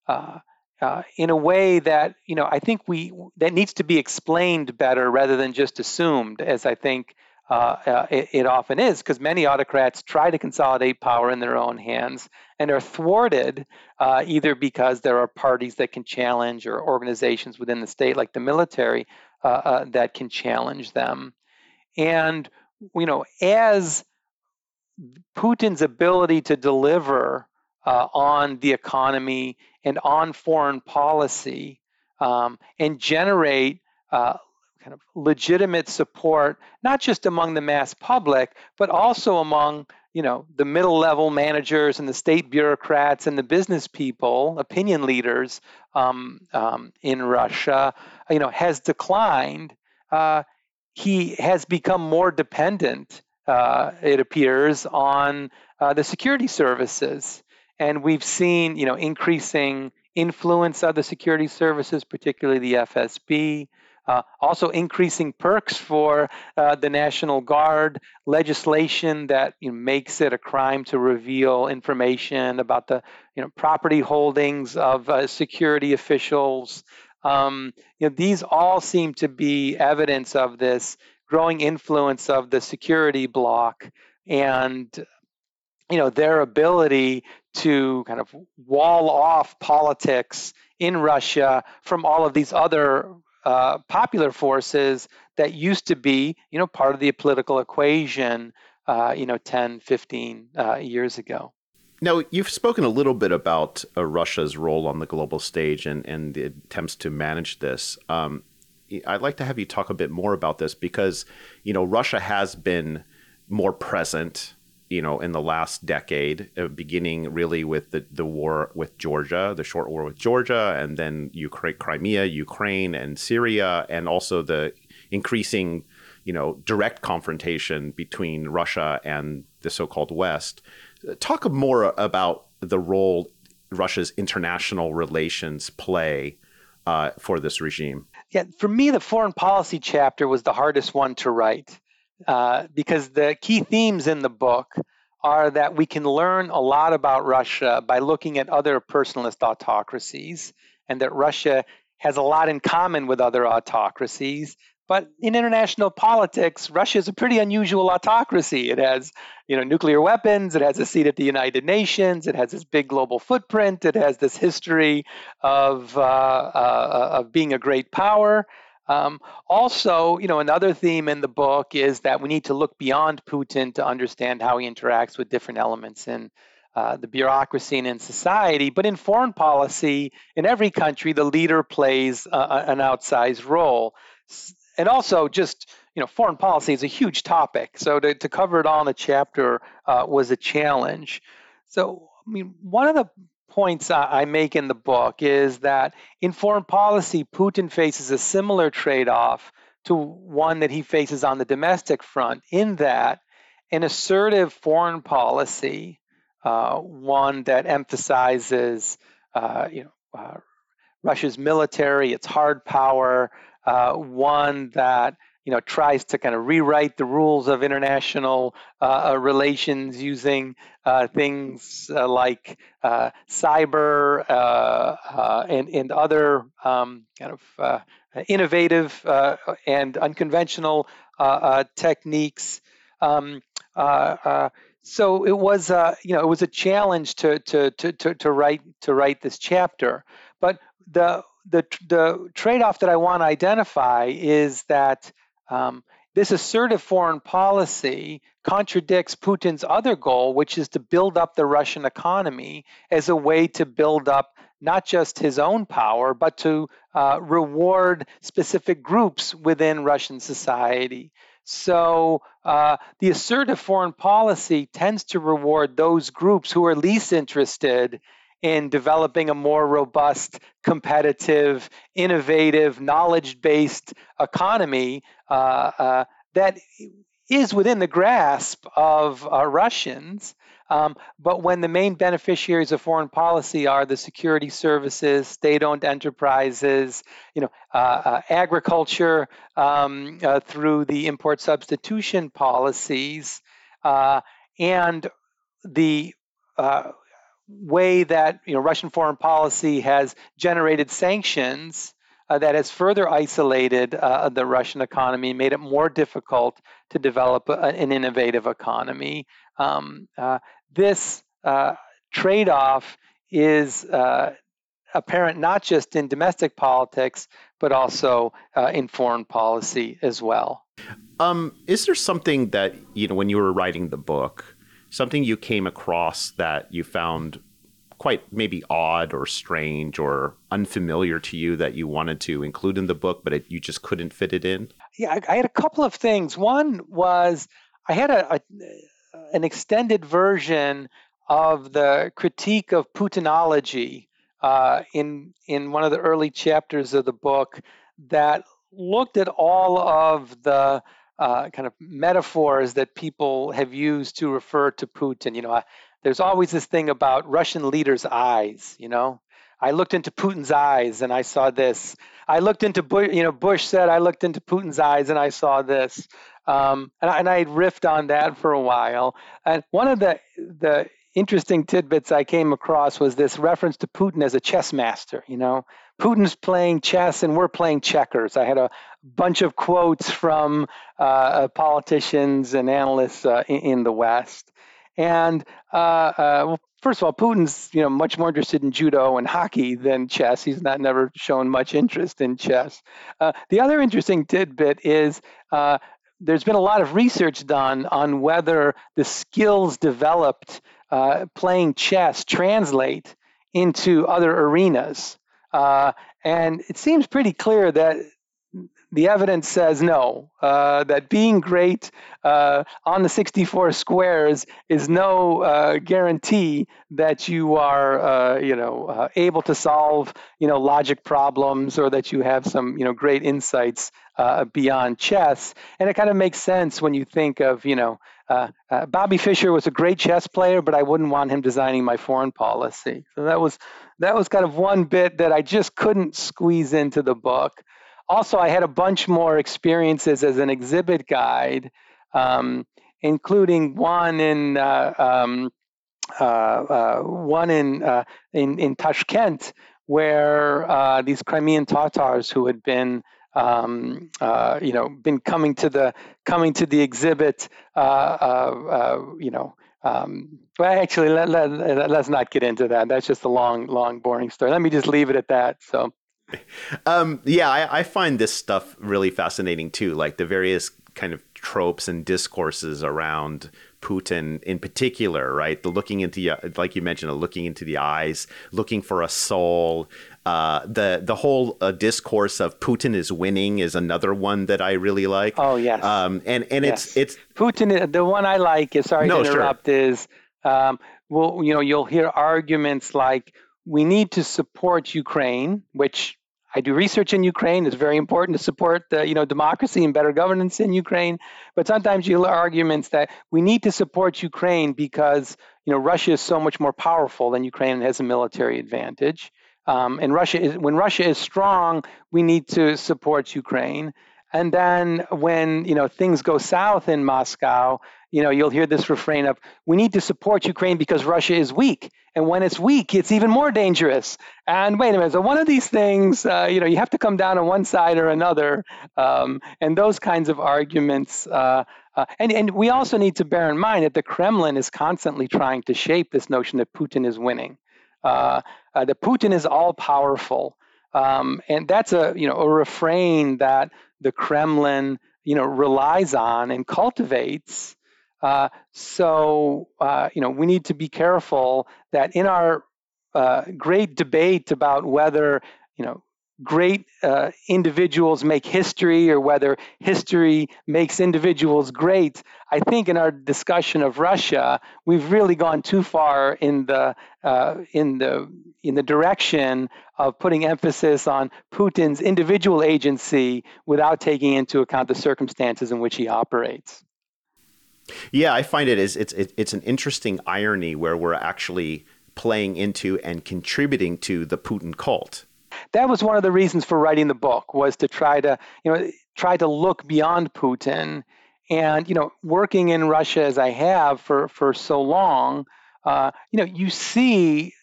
uh, uh, in a way that you know I think we that needs to be explained better rather than just assumed, as I think uh, uh, it, it, often is, because many autocrats try to consolidate power in their own hands and are thwarted uh, either because there are parties that can challenge or organizations within the state, like the military, that can challenge them. And you know, as Putin's ability to deliver uh, on the economy and on foreign policy um, and generate uh, kind of legitimate support, not just among the mass public, but also among you know the middle level managers and the state bureaucrats and the business people, opinion leaders um, um, in Russia, you know, has declined. Uh, he has become more dependent, uh, it appears, on uh, the security services and we've seen, you know, increasing influence of the security services, particularly the FSB. Uh, also, increasing perks for uh, the National Guard, legislation that you know, makes it a crime to reveal information about the you know, property holdings of uh, security officials. Um, you know, these all seem to be evidence of this growing influence of the security bloc and you know their ability to kind of wall off politics in Russia from all of these other uh, popular forces that used to be, you know, part of the political equation, uh, you know, 10, 15 uh, years ago. Now, you've spoken a little bit about uh, Russia's role on the global stage and, and the attempts to manage this. Um, I'd like to have you talk a bit more about this because, you know, Russia has been more present you know, in the last decade, uh, beginning really with the, the war with Georgia, the short war with Georgia, and then Ukraine, Crimea, Ukraine, and Syria, and also the increasing, you know, direct confrontation between Russia and the so-called West. Talk more about the role Russia's international relations play uh, for this regime. Yeah, for me, the foreign policy chapter was the hardest one to write uh, because the key themes in the book are that we can learn a lot about Russia by looking at other personalist autocracies, and that Russia has a lot in common with other autocracies. But in international politics, Russia is a pretty unusual autocracy. It has, you know, nuclear weapons. It has a seat at the United Nations. It has this big global footprint. It has this history of uh, uh, of being a great power. Um, also, you know, another theme in the book is that we need to look beyond Putin to understand how he interacts with different elements in uh, the bureaucracy and in society. But in foreign policy, in every country, the leader plays uh, an outsized role. And also, just you know, foreign policy is a huge topic. So to, to cover it all in a chapter uh, was a challenge. So, I mean, one of the points I make in the book is that in foreign policy, Putin faces a similar trade off to one that he faces on the domestic front, in that an assertive foreign policy, uh, one that emphasizes uh, you know, uh, Russia's military, its hard power, uh, one that you know, tries to kind of rewrite the rules of international uh, uh relations using uh, things uh, like uh, cyber uh, and, and other um, kind of innovative and unconventional techniques. Um, so it was, you know, it was a challenge to, to, to, to, to write to write this chapter. But the the the trade-off that I want to identify is that um, this assertive foreign policy contradicts Putin's other goal, which is to build up the Russian economy as a way to build up not just his own power, but to uh, reward specific groups within Russian society. So uh, the assertive foreign policy tends to reward those groups who are least interested in developing a more robust, competitive, innovative, knowledge based economy that is within the grasp of uh, Russians. Um, but when the main beneficiaries of foreign policy are the security services, state-owned enterprises, you know, uh, uh, agriculture um, uh, through the import substitution policies, uh, and the uh, way that you know Russian foreign policy has generated sanctions uh, that has further isolated uh, the Russian economy, made it more difficult to develop a, an innovative economy. Um, uh, this uh, trade off is uh, apparent not just in domestic politics, but also in foreign policy as well. Um, is there something that, you know, when you were writing the book, something you came across that you found quite maybe odd or strange or unfamiliar to you that you wanted to include in the book, but it, you just couldn't fit it in? Yeah, I, I, had a couple of things. One was I had a, a an extended version of the critique of Putinology uh, in in one of the early chapters of the book that looked at all of the uh, kind of metaphors that people have used to refer to Putin. You know, uh, there's always this thing about Russian leaders' eyes. You know, I looked into Putin's eyes and I saw this. I looked into Bush, you know, Bush said I looked into Putin's eyes and I saw this. Um, and, I, and I riffed on that for a while. And one of the the interesting tidbits I came across was this reference to Putin as a chess master. You know, Putin's playing chess and we're playing checkers. I had a bunch of quotes from uh, uh politicians and analysts uh, in, in, the West. And uh, uh, well, first of all, Putin's you know much more interested in judo and hockey than chess. He's not never shown much interest in chess. Uh, the other interesting tidbit is uh, there's been a lot of research done on whether the skills developed uh, playing chess translate into other arenas. Uh, and it seems pretty clear that the evidence says no, uh, that being great uh, on the 64 squares is no uh, guarantee that you are, uh, you know, uh, able to solve, you know, logic problems or that you have some, you know, great insights uh, beyond chess. And it kind of makes sense when you think of, you know, Bobby Fischer was a great chess player, but I wouldn't want him designing my foreign policy. So that was that was kind of one bit that I just couldn't squeeze into the book also, I had a bunch more experiences as an exhibit guide, um, including one in uh, um, uh, uh, one in, uh, in in Tashkent, where uh, these Crimean Tatars who had been um, uh, you know been coming to the coming to the exhibit, you know. Um, well, actually, let, let, let's not get into that. That's just a long, long, boring story. Let me just leave it at that. So, um, yeah, I, I, find this stuff really fascinating too, like the various kind of tropes and discourses around Putin in particular, right? The looking into, like you mentioned, looking into the eyes, looking for a soul. Uh, the the whole uh, discourse of Putin is winning is another one that I really like. Oh yes. Um, and and yes. it's it's Putin. The one I like is sorry no, to interrupt sure. is um, well, you know, you'll hear arguments like we need to support Ukraine, which I do research in Ukraine. It's very important to support the, you know democracy and better governance in Ukraine. But sometimes you hear arguments that we need to support Ukraine because you know Russia is so much more powerful than Ukraine and has a military advantage. Um, and Russia is when Russia is strong, we need to support Ukraine. And then when you know things go south in Moscow, you know you'll hear this refrain of "We need to support Ukraine because Russia is weak." And when it's weak, it's even more dangerous. And wait a minute, so one of these things, uh, you know, you have to come down on one side or another, um, and those kinds of arguments. Uh, uh, and, and we also need to bear in mind that the Kremlin is constantly trying to shape this notion that Putin is winning, uh, uh, that Putin is all powerful. Um, and that's a you know a refrain that the Kremlin you know, relies on and cultivates. Uh, so, uh, you know, we need to be careful that in our uh, great debate about whether, you know, great uh, individuals make history or whether history makes individuals great. I think in our discussion of Russia, we've really gone too far in the uh, in the in the direction of putting emphasis on Putin's individual agency without taking into account the circumstances in which he operates. Yeah, I find it is it's it's an interesting irony where we're actually playing into and contributing to the Putin cult. That was one of the reasons for writing the book was to try to you know try to look beyond Putin and you know working in Russia as I have for for so long uh, you know you see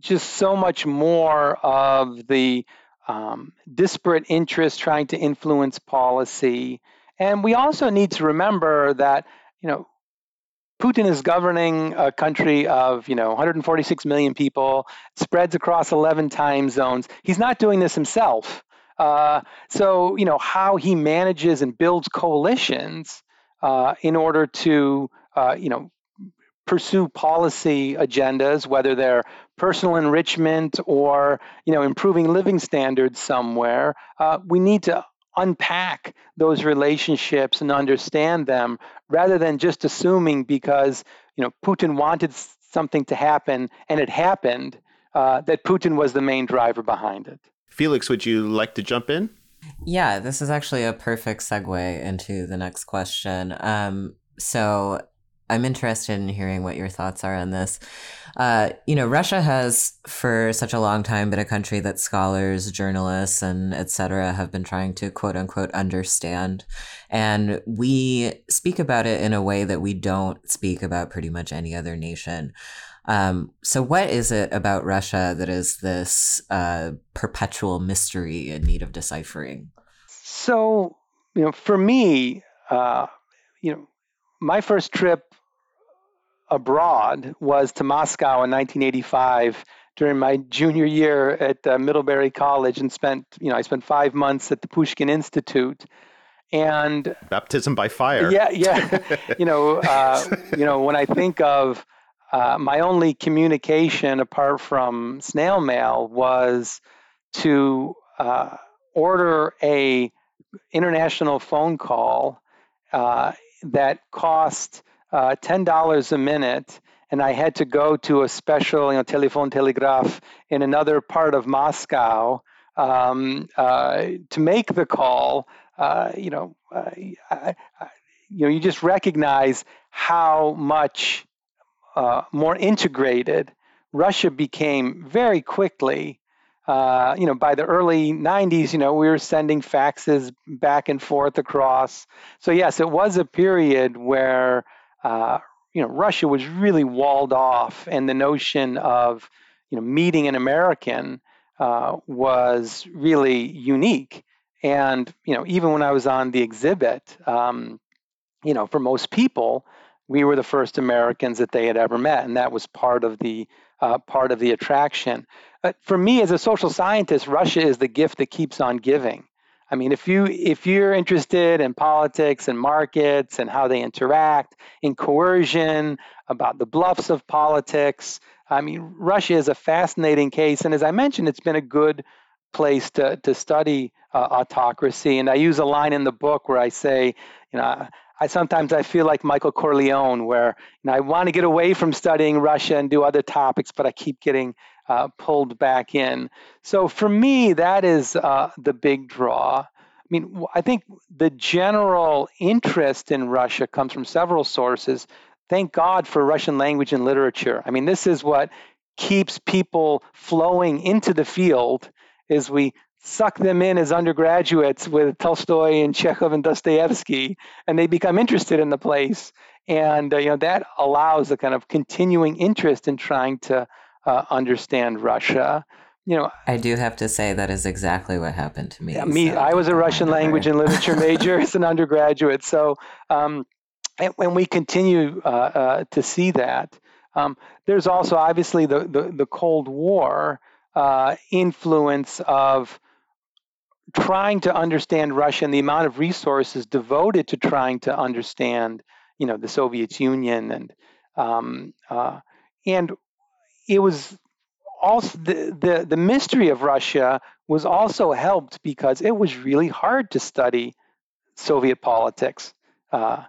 just so much more of the um, disparate interests trying to influence policy. And we also need to remember that you know Putin is governing a country of, you know, 146 million people, spreads across 11 time zones. He's not doing this himself. Uh, so, you know, how he manages and builds coalitions uh, in order to, uh, you know, pursue policy agendas, whether they're personal enrichment or, you know, improving living standards somewhere, uh, we need to unpack those relationships and understand them rather than just assuming because you know Putin wanted something to happen and it happened uh, that Putin was the main driver behind it. Felix, would you like to jump in? Yeah, this is actually a perfect segue into the next question. Um, so I'm interested in hearing what your thoughts are on this. Uh, you know, Russia has for such a long time been a country that scholars, journalists, and etc. have been trying to quote unquote understand, and we speak about it in a way that we don't speak about pretty much any other nation. Um, so, what is it about Russia that is this uh, perpetual mystery in need of deciphering? So, you know, for me, uh, you know, my first trip abroad was to Moscow in 1985 during my junior year at uh, Middlebury College and spent, you know, I spent five months at the Pushkin Institute. And baptism by fire. Yeah, yeah. <laughs> you know, uh, you know, when I think of uh, my only communication apart from snail mail was to uh, order a international phone call uh, that cost uh, $10 a minute and I had to go to a special, you know, telephone telegraph in another part of Moscow um, uh, to make the call. Uh, you know, uh, I, I, you know, you just recognize how much uh, more integrated Russia became very quickly. Uh, you know, by the early 90s, you know, we were sending faxes back and forth across. So yes, it was a period where uh, you know, Russia was really walled off, and the notion of you know meeting an American uh, was really unique. And you know, even when I was on the exhibit, um, you know, for most people, we were the first Americans that they had ever met, and that was part of the uh, part of the attraction. But for me, as a social scientist, Russia is the gift that keeps on giving. I mean, if you if you're interested in politics and markets and how they interact, in coercion, about the bluffs of politics, I mean, Russia is a fascinating case, and as I mentioned, it's been a good place to to study uh, autocracy. And I use a line in the book where I say, you know. I sometimes I feel like Michael Corleone, where you know, I want to get away from studying Russia and do other topics, but I keep getting uh, pulled back in. So for me, that is uh, the big draw. I mean, I think the general interest in Russia comes from several sources. Thank God for Russian language and literature. I mean, this is what keeps people flowing into the field is we suck them in as undergraduates with Tolstoy and Chekhov and Dostoevsky, and they become interested in the place. And uh, you know that allows a kind of continuing interest in trying to uh, understand Russia. You know, I do have to say that is exactly what happened to me. Yeah, me, so I was a Russian language and <laughs> literature major as an undergraduate. So, um, when we continue uh, uh, to see that, um, there's also obviously the the, the Cold War uh, influence of trying to understand Russia and the amount of resources devoted to trying to understand, you know, the Soviet Union and um, uh, and it was also the, the the mystery of Russia was also helped because it was really hard to study Soviet politics. Uh,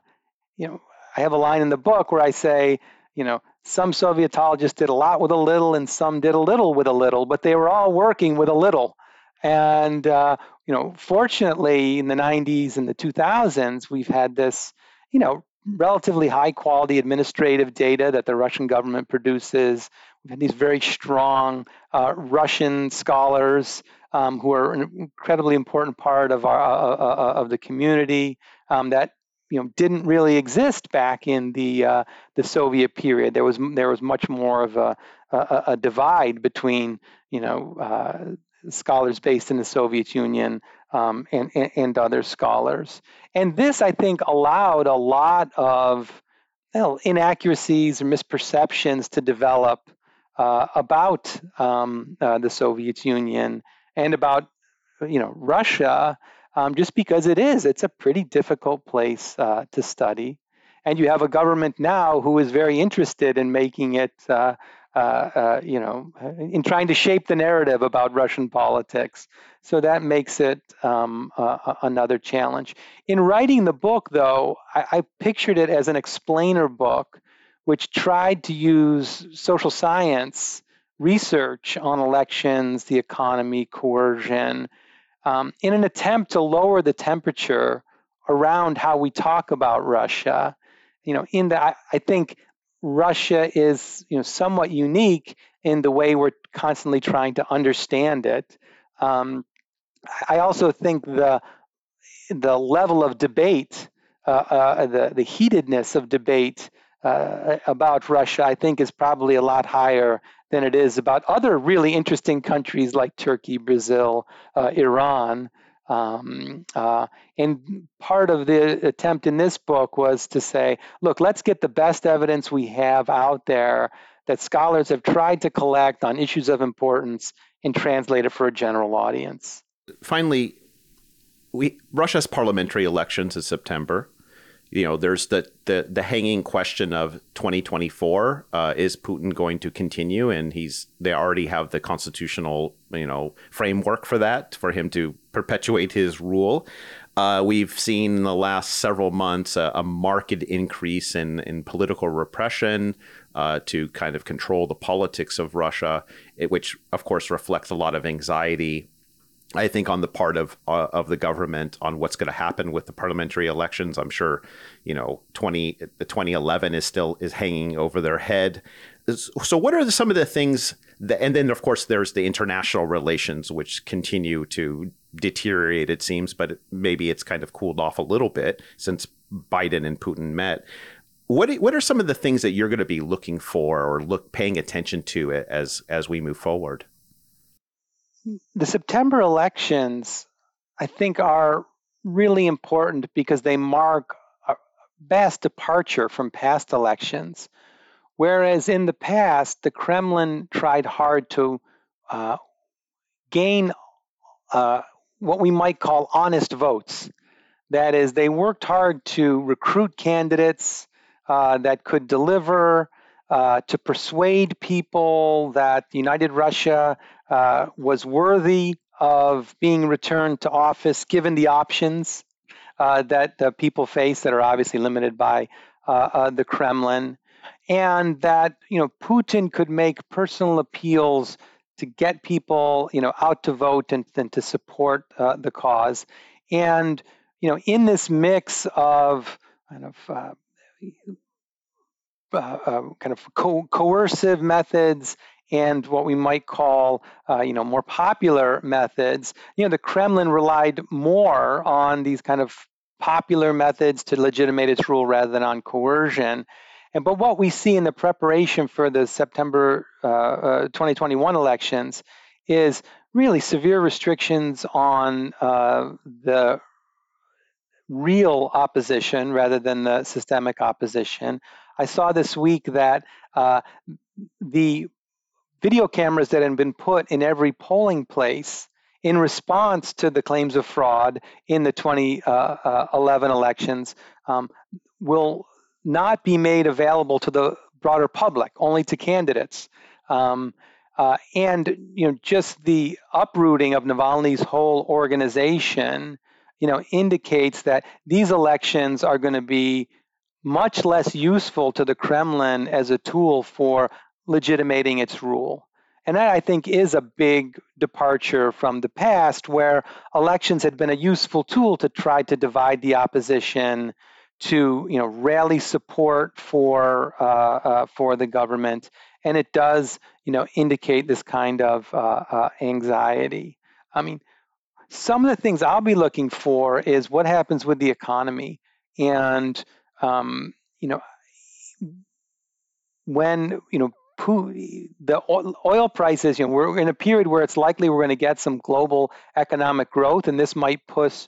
you know, I have a line in the book where I say, you know, some Sovietologists did a lot with a little, and some did a little with a little, but they were all working with a little. And uh, you know, fortunately, in the 90s and the 2000s, we've had this, you know, relatively high quality administrative data that the Russian government produces. We've had these very strong uh, Russian scholars um, who are an incredibly important part of our uh, uh, uh of the community um, that you know didn't really exist back in the uh, the Soviet period. There was there was much more of a a, a divide between you know uh, scholars based in the Soviet Union um, and, and, and other scholars. And this, I think, allowed a lot of inaccuracies or misperceptions to develop uh, about um, uh, the Soviet Union and about you know Russia, um, just because it is it's a pretty difficult place uh, to study, and you have a government now who is very interested in making it uh, you know, in trying to shape the narrative about Russian politics. So that makes it um, uh, another challenge. In writing the book, though, I, I, pictured it as an explainer book, which tried to use social science research on elections, the economy, coercion, um, in an attempt to lower the temperature around how we talk about Russia. You know, in that, I, I think Russia is you know somewhat unique in the way we're constantly trying to understand it. Um, I also think the the level of debate, uh, uh, the the heatedness of debate uh, about Russia, I think, is probably a lot higher than it is about other really interesting countries like Turkey, Brazil, uh, Iran. Um, uh, and part of the attempt in this book was to say, look, let's get the best evidence we have out there that scholars have tried to collect on issues of importance and translate it for a general audience. Finally, we Russia's parliamentary elections in September you know, there's the, the, the hanging question of 2024. Uh, is Putin going to continue? And he's they already have the constitutional you know framework for that for him to perpetuate his rule. Uh, we've seen in the last several months a, a marked increase in in political repression. Uh, to kind of control the politics of Russia, it, which of course reflects a lot of anxiety I think on the part of uh, of the government on what's going to happen with the parliamentary elections. I'm sure, you know, 20 the 2011 is still is hanging over their head. So what are some of the things that, and then of course there's the international relations which continue to deteriorate it seems, but maybe it's kind of cooled off a little bit since Biden and Putin met. What what are some of the things that you're going to be looking for or look paying attention to as as we move forward? The September elections, I think, are really important because they mark a vast departure from past elections. Whereas in the past, the Kremlin tried hard to uh, gain uh, what we might call honest votes. That is, they worked hard to recruit candidates uh, that could deliver, uh, to persuade people that United Russia uh, was worthy of being returned to office given the options uh, that the people face that are obviously limited by uh, uh, the Kremlin, and that you know Putin could make personal appeals to get people you know out to vote and, and to support the cause, and you know in this mix of kind of uh, uh, kind of co- coercive methods and what we might call, uh, you know, more popular methods. You know, the Kremlin relied more on these kind of popular methods to legitimate its rule rather than on coercion. And but what we see in the preparation for the September uh, uh, 2021 elections is really severe restrictions on uh, the real opposition rather than the systemic opposition. I saw this week that uh, the video cameras that had been put in every polling place in response to the claims of fraud in the 2011 elections um, will not be made available to the broader public, only to candidates. Um, uh, and you know, just the uprooting of Navalny's whole organization, you know, indicates that these elections are going to be much less useful to the Kremlin as a tool for legitimating its rule. And that I think is a big departure from the past, where elections had been a useful tool to try to divide the opposition, to you know rally support for uh, uh, for the government, and it does you know indicate this kind of uh, uh anxiety. I mean, some of the things I'll be looking for is what happens with the economy, and um, you know when you know the oil prices, you know, we're in a period where it's likely we're going to get some global economic growth, and this might push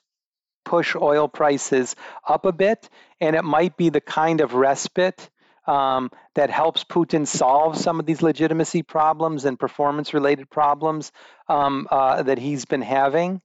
push oil prices up a bit, and it might be the kind of respite um, that helps Putin solve some of these legitimacy problems and performance related problems um, uh, that he's been having.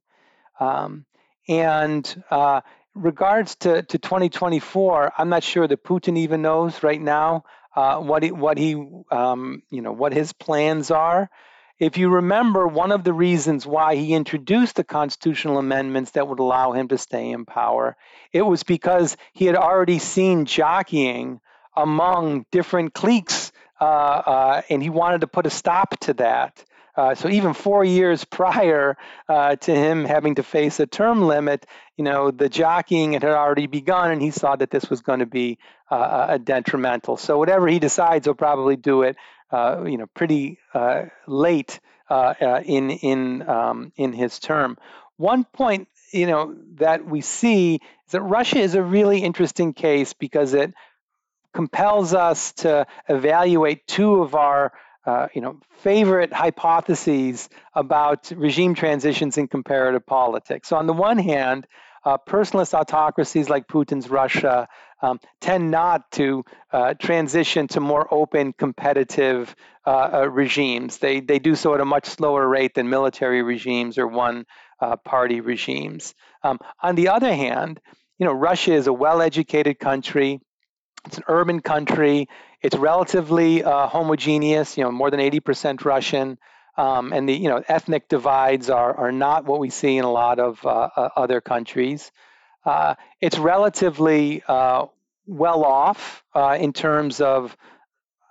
Um, and uh, regards to, to 2024, I'm not sure that Putin even knows right now uh, what he, what he um, you know what his plans are. If you remember, one of the reasons why he introduced the constitutional amendments that would allow him to stay in power, it was because he had already seen jockeying among different cliques, uh, uh, and he wanted to put a stop to that. Uh, so even four years <laughs> prior uh, to him having to face a term limit, you know, the jockeying had already begun, and he saw that this was going to be uh, a detrimental. So whatever he decides, he'll probably do it, uh, you know, pretty uh, late in in um, in his term. One point, you know, that we see is that Russia is a really interesting case because it compels us to evaluate two of our uh, you know, favorite hypotheses about regime transitions in comparative politics. So on the one hand, uh, personalist autocracies like Putin's Russia um, tend not to uh, transition to more open, competitive uh, uh, regimes. They, they do so at a much slower rate than military regimes or one party regimes. Um, on the other hand, you know, Russia is a well-educated country. It's an urban country. It's relatively uh, homogeneous, you know, more than 80% Russian. Um, and the you know ethnic divides are, are not what we see in a lot of uh, uh other countries. Uh, it's relatively uh, well off uh, in terms of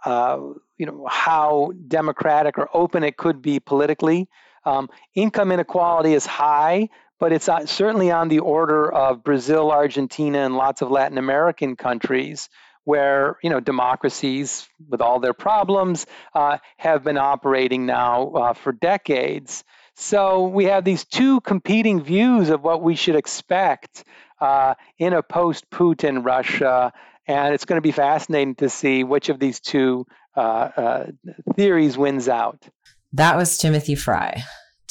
you know how democratic or open it could be politically. Um, income inequality is high, but it's certainly on the order of Brazil, Argentina, and lots of Latin American countries where you know democracies, with all their problems, uh, have been operating now uh, for decades. So we have these two competing views of what we should expect uh, in a post-Putin Russia, and it's going to be fascinating to see which of these two uh, uh, theories wins out. That was Timothy Frye.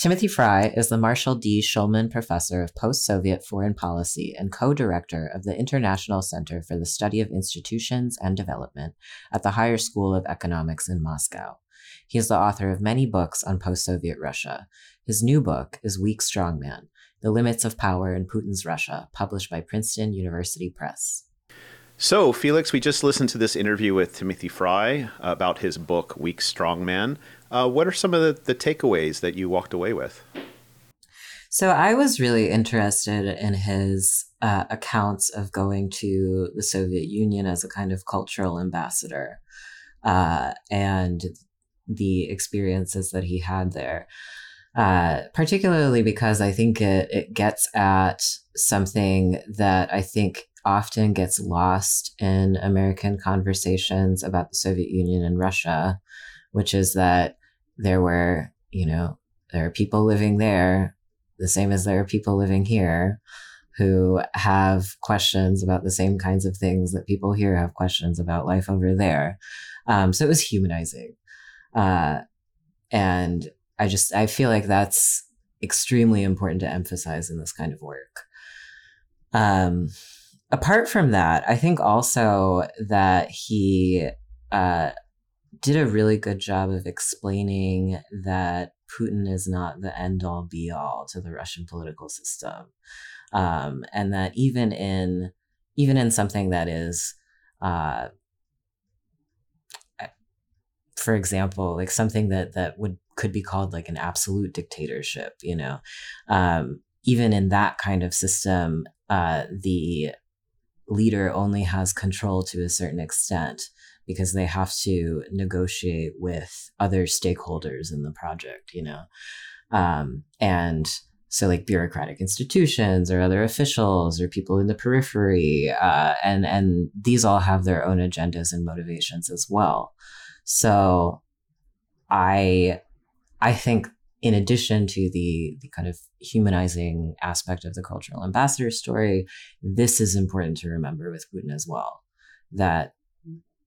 Timothy Frye is the Marshall D. Shulman Professor of Post Soviet Foreign Policy and co director of the International Center for the Study of Institutions and Development at the Higher School of Economics in Moscow. He is the author of many books on post Soviet Russia. His new book is Weak Strongman The Limits of Power in Putin's Russia, published by Princeton University Press. So, Felix, we just listened to this interview with Timothy Frye about his book, Weak Strongman. Uh, what are some of the, the takeaways that you walked away with? So I was really interested in his uh, accounts of going to the Soviet Union as a kind of cultural ambassador uh, and the experiences that he had there. Uh, particularly because I think it, it gets at something that I think often gets lost in American conversations about the Soviet Union and Russia, which is that there were, you know, there are people living there the same as there are people living here who have questions about the same kinds of things that people here have questions about life over there. Um, so it was humanizing. Uh, and I just, I feel like that's extremely important to emphasize in this kind of work. Um, apart from that, I think also that he uh, did a really good job of explaining that Putin is not the end all be all to the Russian political system, um, and that even in even in something that is, uh, for example, like something that that would could be called like an absolute dictatorship, you know, um, even in that kind of system, uh, the leader only has control to a certain extent because they have to negotiate with other stakeholders in the project, you know. Um, and so like bureaucratic institutions or other officials or people in the periphery uh, and and these all have their own agendas and motivations as well so i i think in addition to the the kind of humanizing aspect of the cultural ambassador story this is important to remember with putin as well that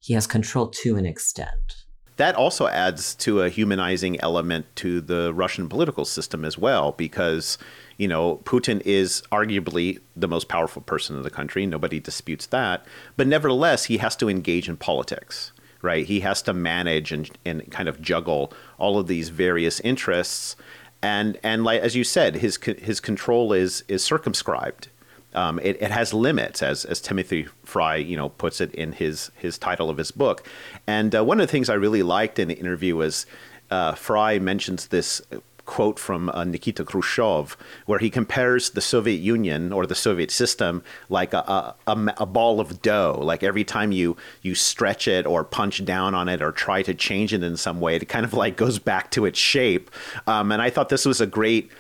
he has control to an extent that also adds to a humanizing element to the Russian political system as well, because you know Putin is arguably the most powerful person in the country. Nobody disputes that, but nevertheless, he has to engage in politics. Right, he has to manage and, and kind of juggle all of these various interests, and and like as you said, his his control is is circumscribed um, it, it, has limits, as as Timothy Frye you know, puts it in his his title of his book. And uh, one of the things I really liked in the interview was uh, Frye mentions this quote from uh, Nikita Khrushchev, where he compares the Soviet Union or the Soviet system like a, a, a, ball of dough. Like every time you you stretch it or punch down on it or try to change it in some way, it kind of like goes back to its shape. Um, and I thought this was a great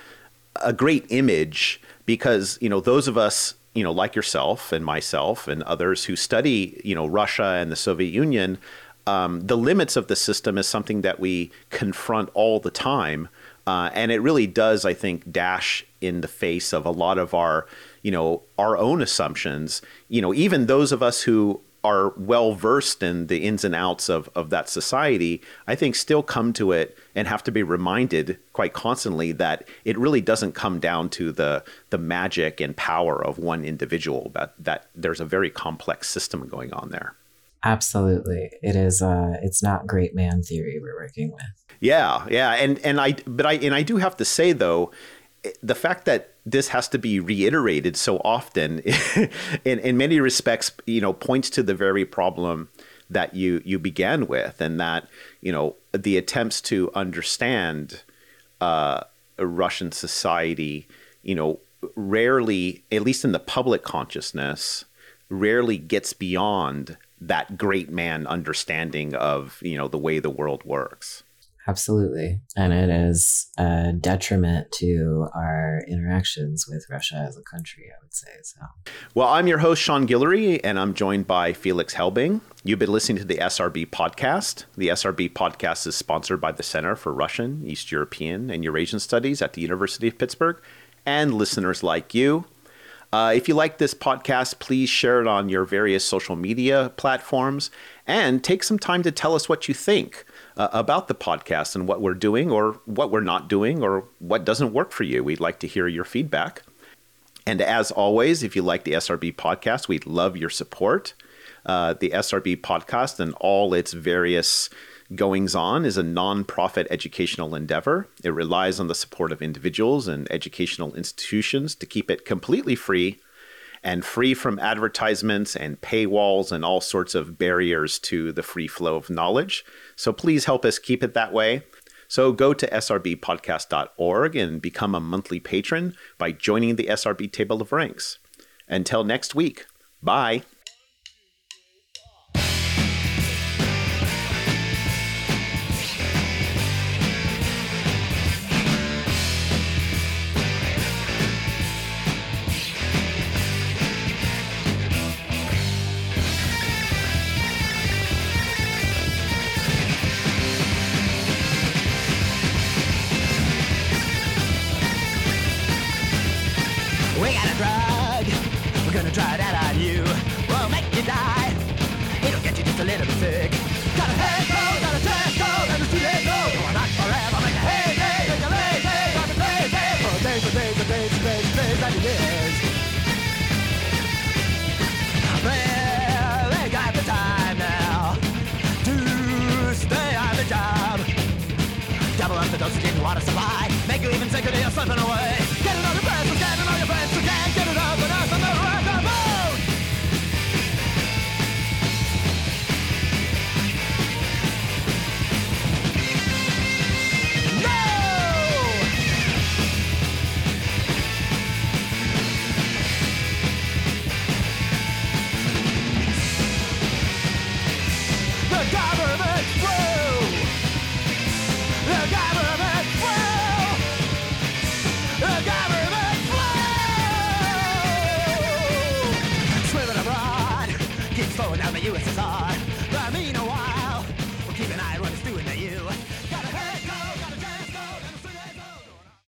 a great image because you know those of us you know like yourself and myself and others who study you know Russia and the Soviet Union, um, the limits of the system is something that we confront all the time, uh, and it really does I think dash in the face of a lot of our you know our own assumptions. You know even those of us who are well versed in the ins and outs of, of that society, I think still come to it and have to be reminded quite constantly that it really doesn't come down to the the magic and power of one individual, but that there's a very complex system going on there. Absolutely. It is uh it's not great man theory we're working with. Yeah, yeah. And and I but I and I do have to say though, the fact that this has to be reiterated so often <laughs> in, in many respects you know points to the very problem that you you began with and that you know the attempts to understand uh, Russian society you know rarely at least in the public consciousness rarely gets beyond that great man understanding of you know the way the world works Absolutely. And it is a detriment to our interactions with Russia as a country, I would say. So Well, I'm your host, Sean Guillory, and I'm joined by Felix Helbing. You've been listening to the SRB podcast. The SRB podcast is sponsored by the Center for Russian, East European, and Eurasian Studies at the University of Pittsburgh and listeners like you. Uh, if you like this podcast, please share it on your various social media platforms and take some time to tell us what you think uh, about the podcast and what we're doing or what we're not doing or what doesn't work for you. We'd like to hear your feedback. And as always, if you like the SRB podcast, we'd love your support. Uh, the SRB podcast and all its various goings on is a nonprofit educational endeavor. It relies on the support of individuals and educational institutions to keep it completely free and free from advertisements and paywalls and all sorts of barriers to the free flow of knowledge. So please help us keep it that way. So go to srbpodcast.org and become a monthly patron by joining the SRB Table of Ranks. Until next week, bye.